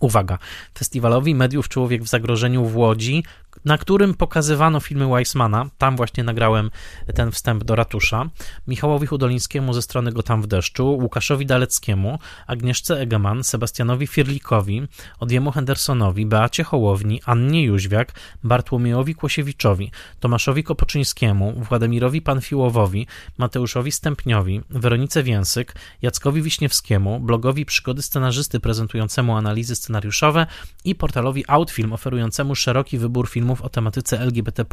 Uwaga, festiwalowi mediów Człowiek w zagrożeniu w Łodzi, na którym pokazywano filmy Weissmana, tam właśnie nagrałem ten wstęp do ratusza, Michałowi Hudolińskiemu ze strony Go tam w deszczu, Łukaszowi Daleckiemu, Agnieszce Egeman, Sebastianowi Firlikowi, Odjemu Hendersonowi, Beacie Hołowni, Annie Jóźwiak, Bartłomiejowi Kłosiewiczowi, Tomaszowi Kopoczyńskiemu, Władimirowi Panfiłowowi, Mateuszowi Stępniowi, Weronice Więsyk, Jackowi Wiśniewskiemu, blogowi Przygody Scenarzysty prezentującemu analizy scenariuszowe i portalowi Outfilm oferującemu szeroki wybór filmów o tematyce LGBT.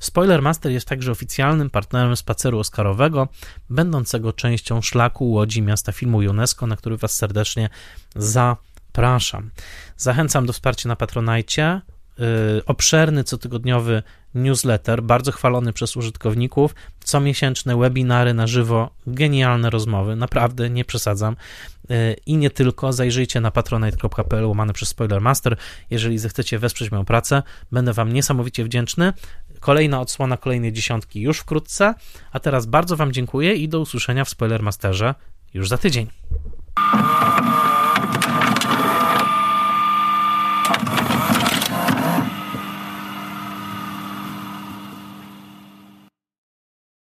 Spoilermaster jest także oficjalnym partnerem spaceru Oscarowego, będącego częścią szlaku Łodzi Miasta Filmu UNESCO, na który Was serdecznie zapraszam. Zachęcam do wsparcia na Patronajcie. Yy, obszerny, cotygodniowy newsletter, bardzo chwalony przez użytkowników, comiesięczne webinary na żywo, genialne rozmowy, naprawdę nie przesadzam. Yy, I nie tylko, zajrzyjcie na patronite.pl łamane przez Spoilermaster, jeżeli zechcecie wesprzeć moją pracę, będę Wam niesamowicie wdzięczny. Kolejna odsłona kolejnej dziesiątki już wkrótce, a teraz bardzo Wam dziękuję i do usłyszenia w Spoilermasterze już za tydzień.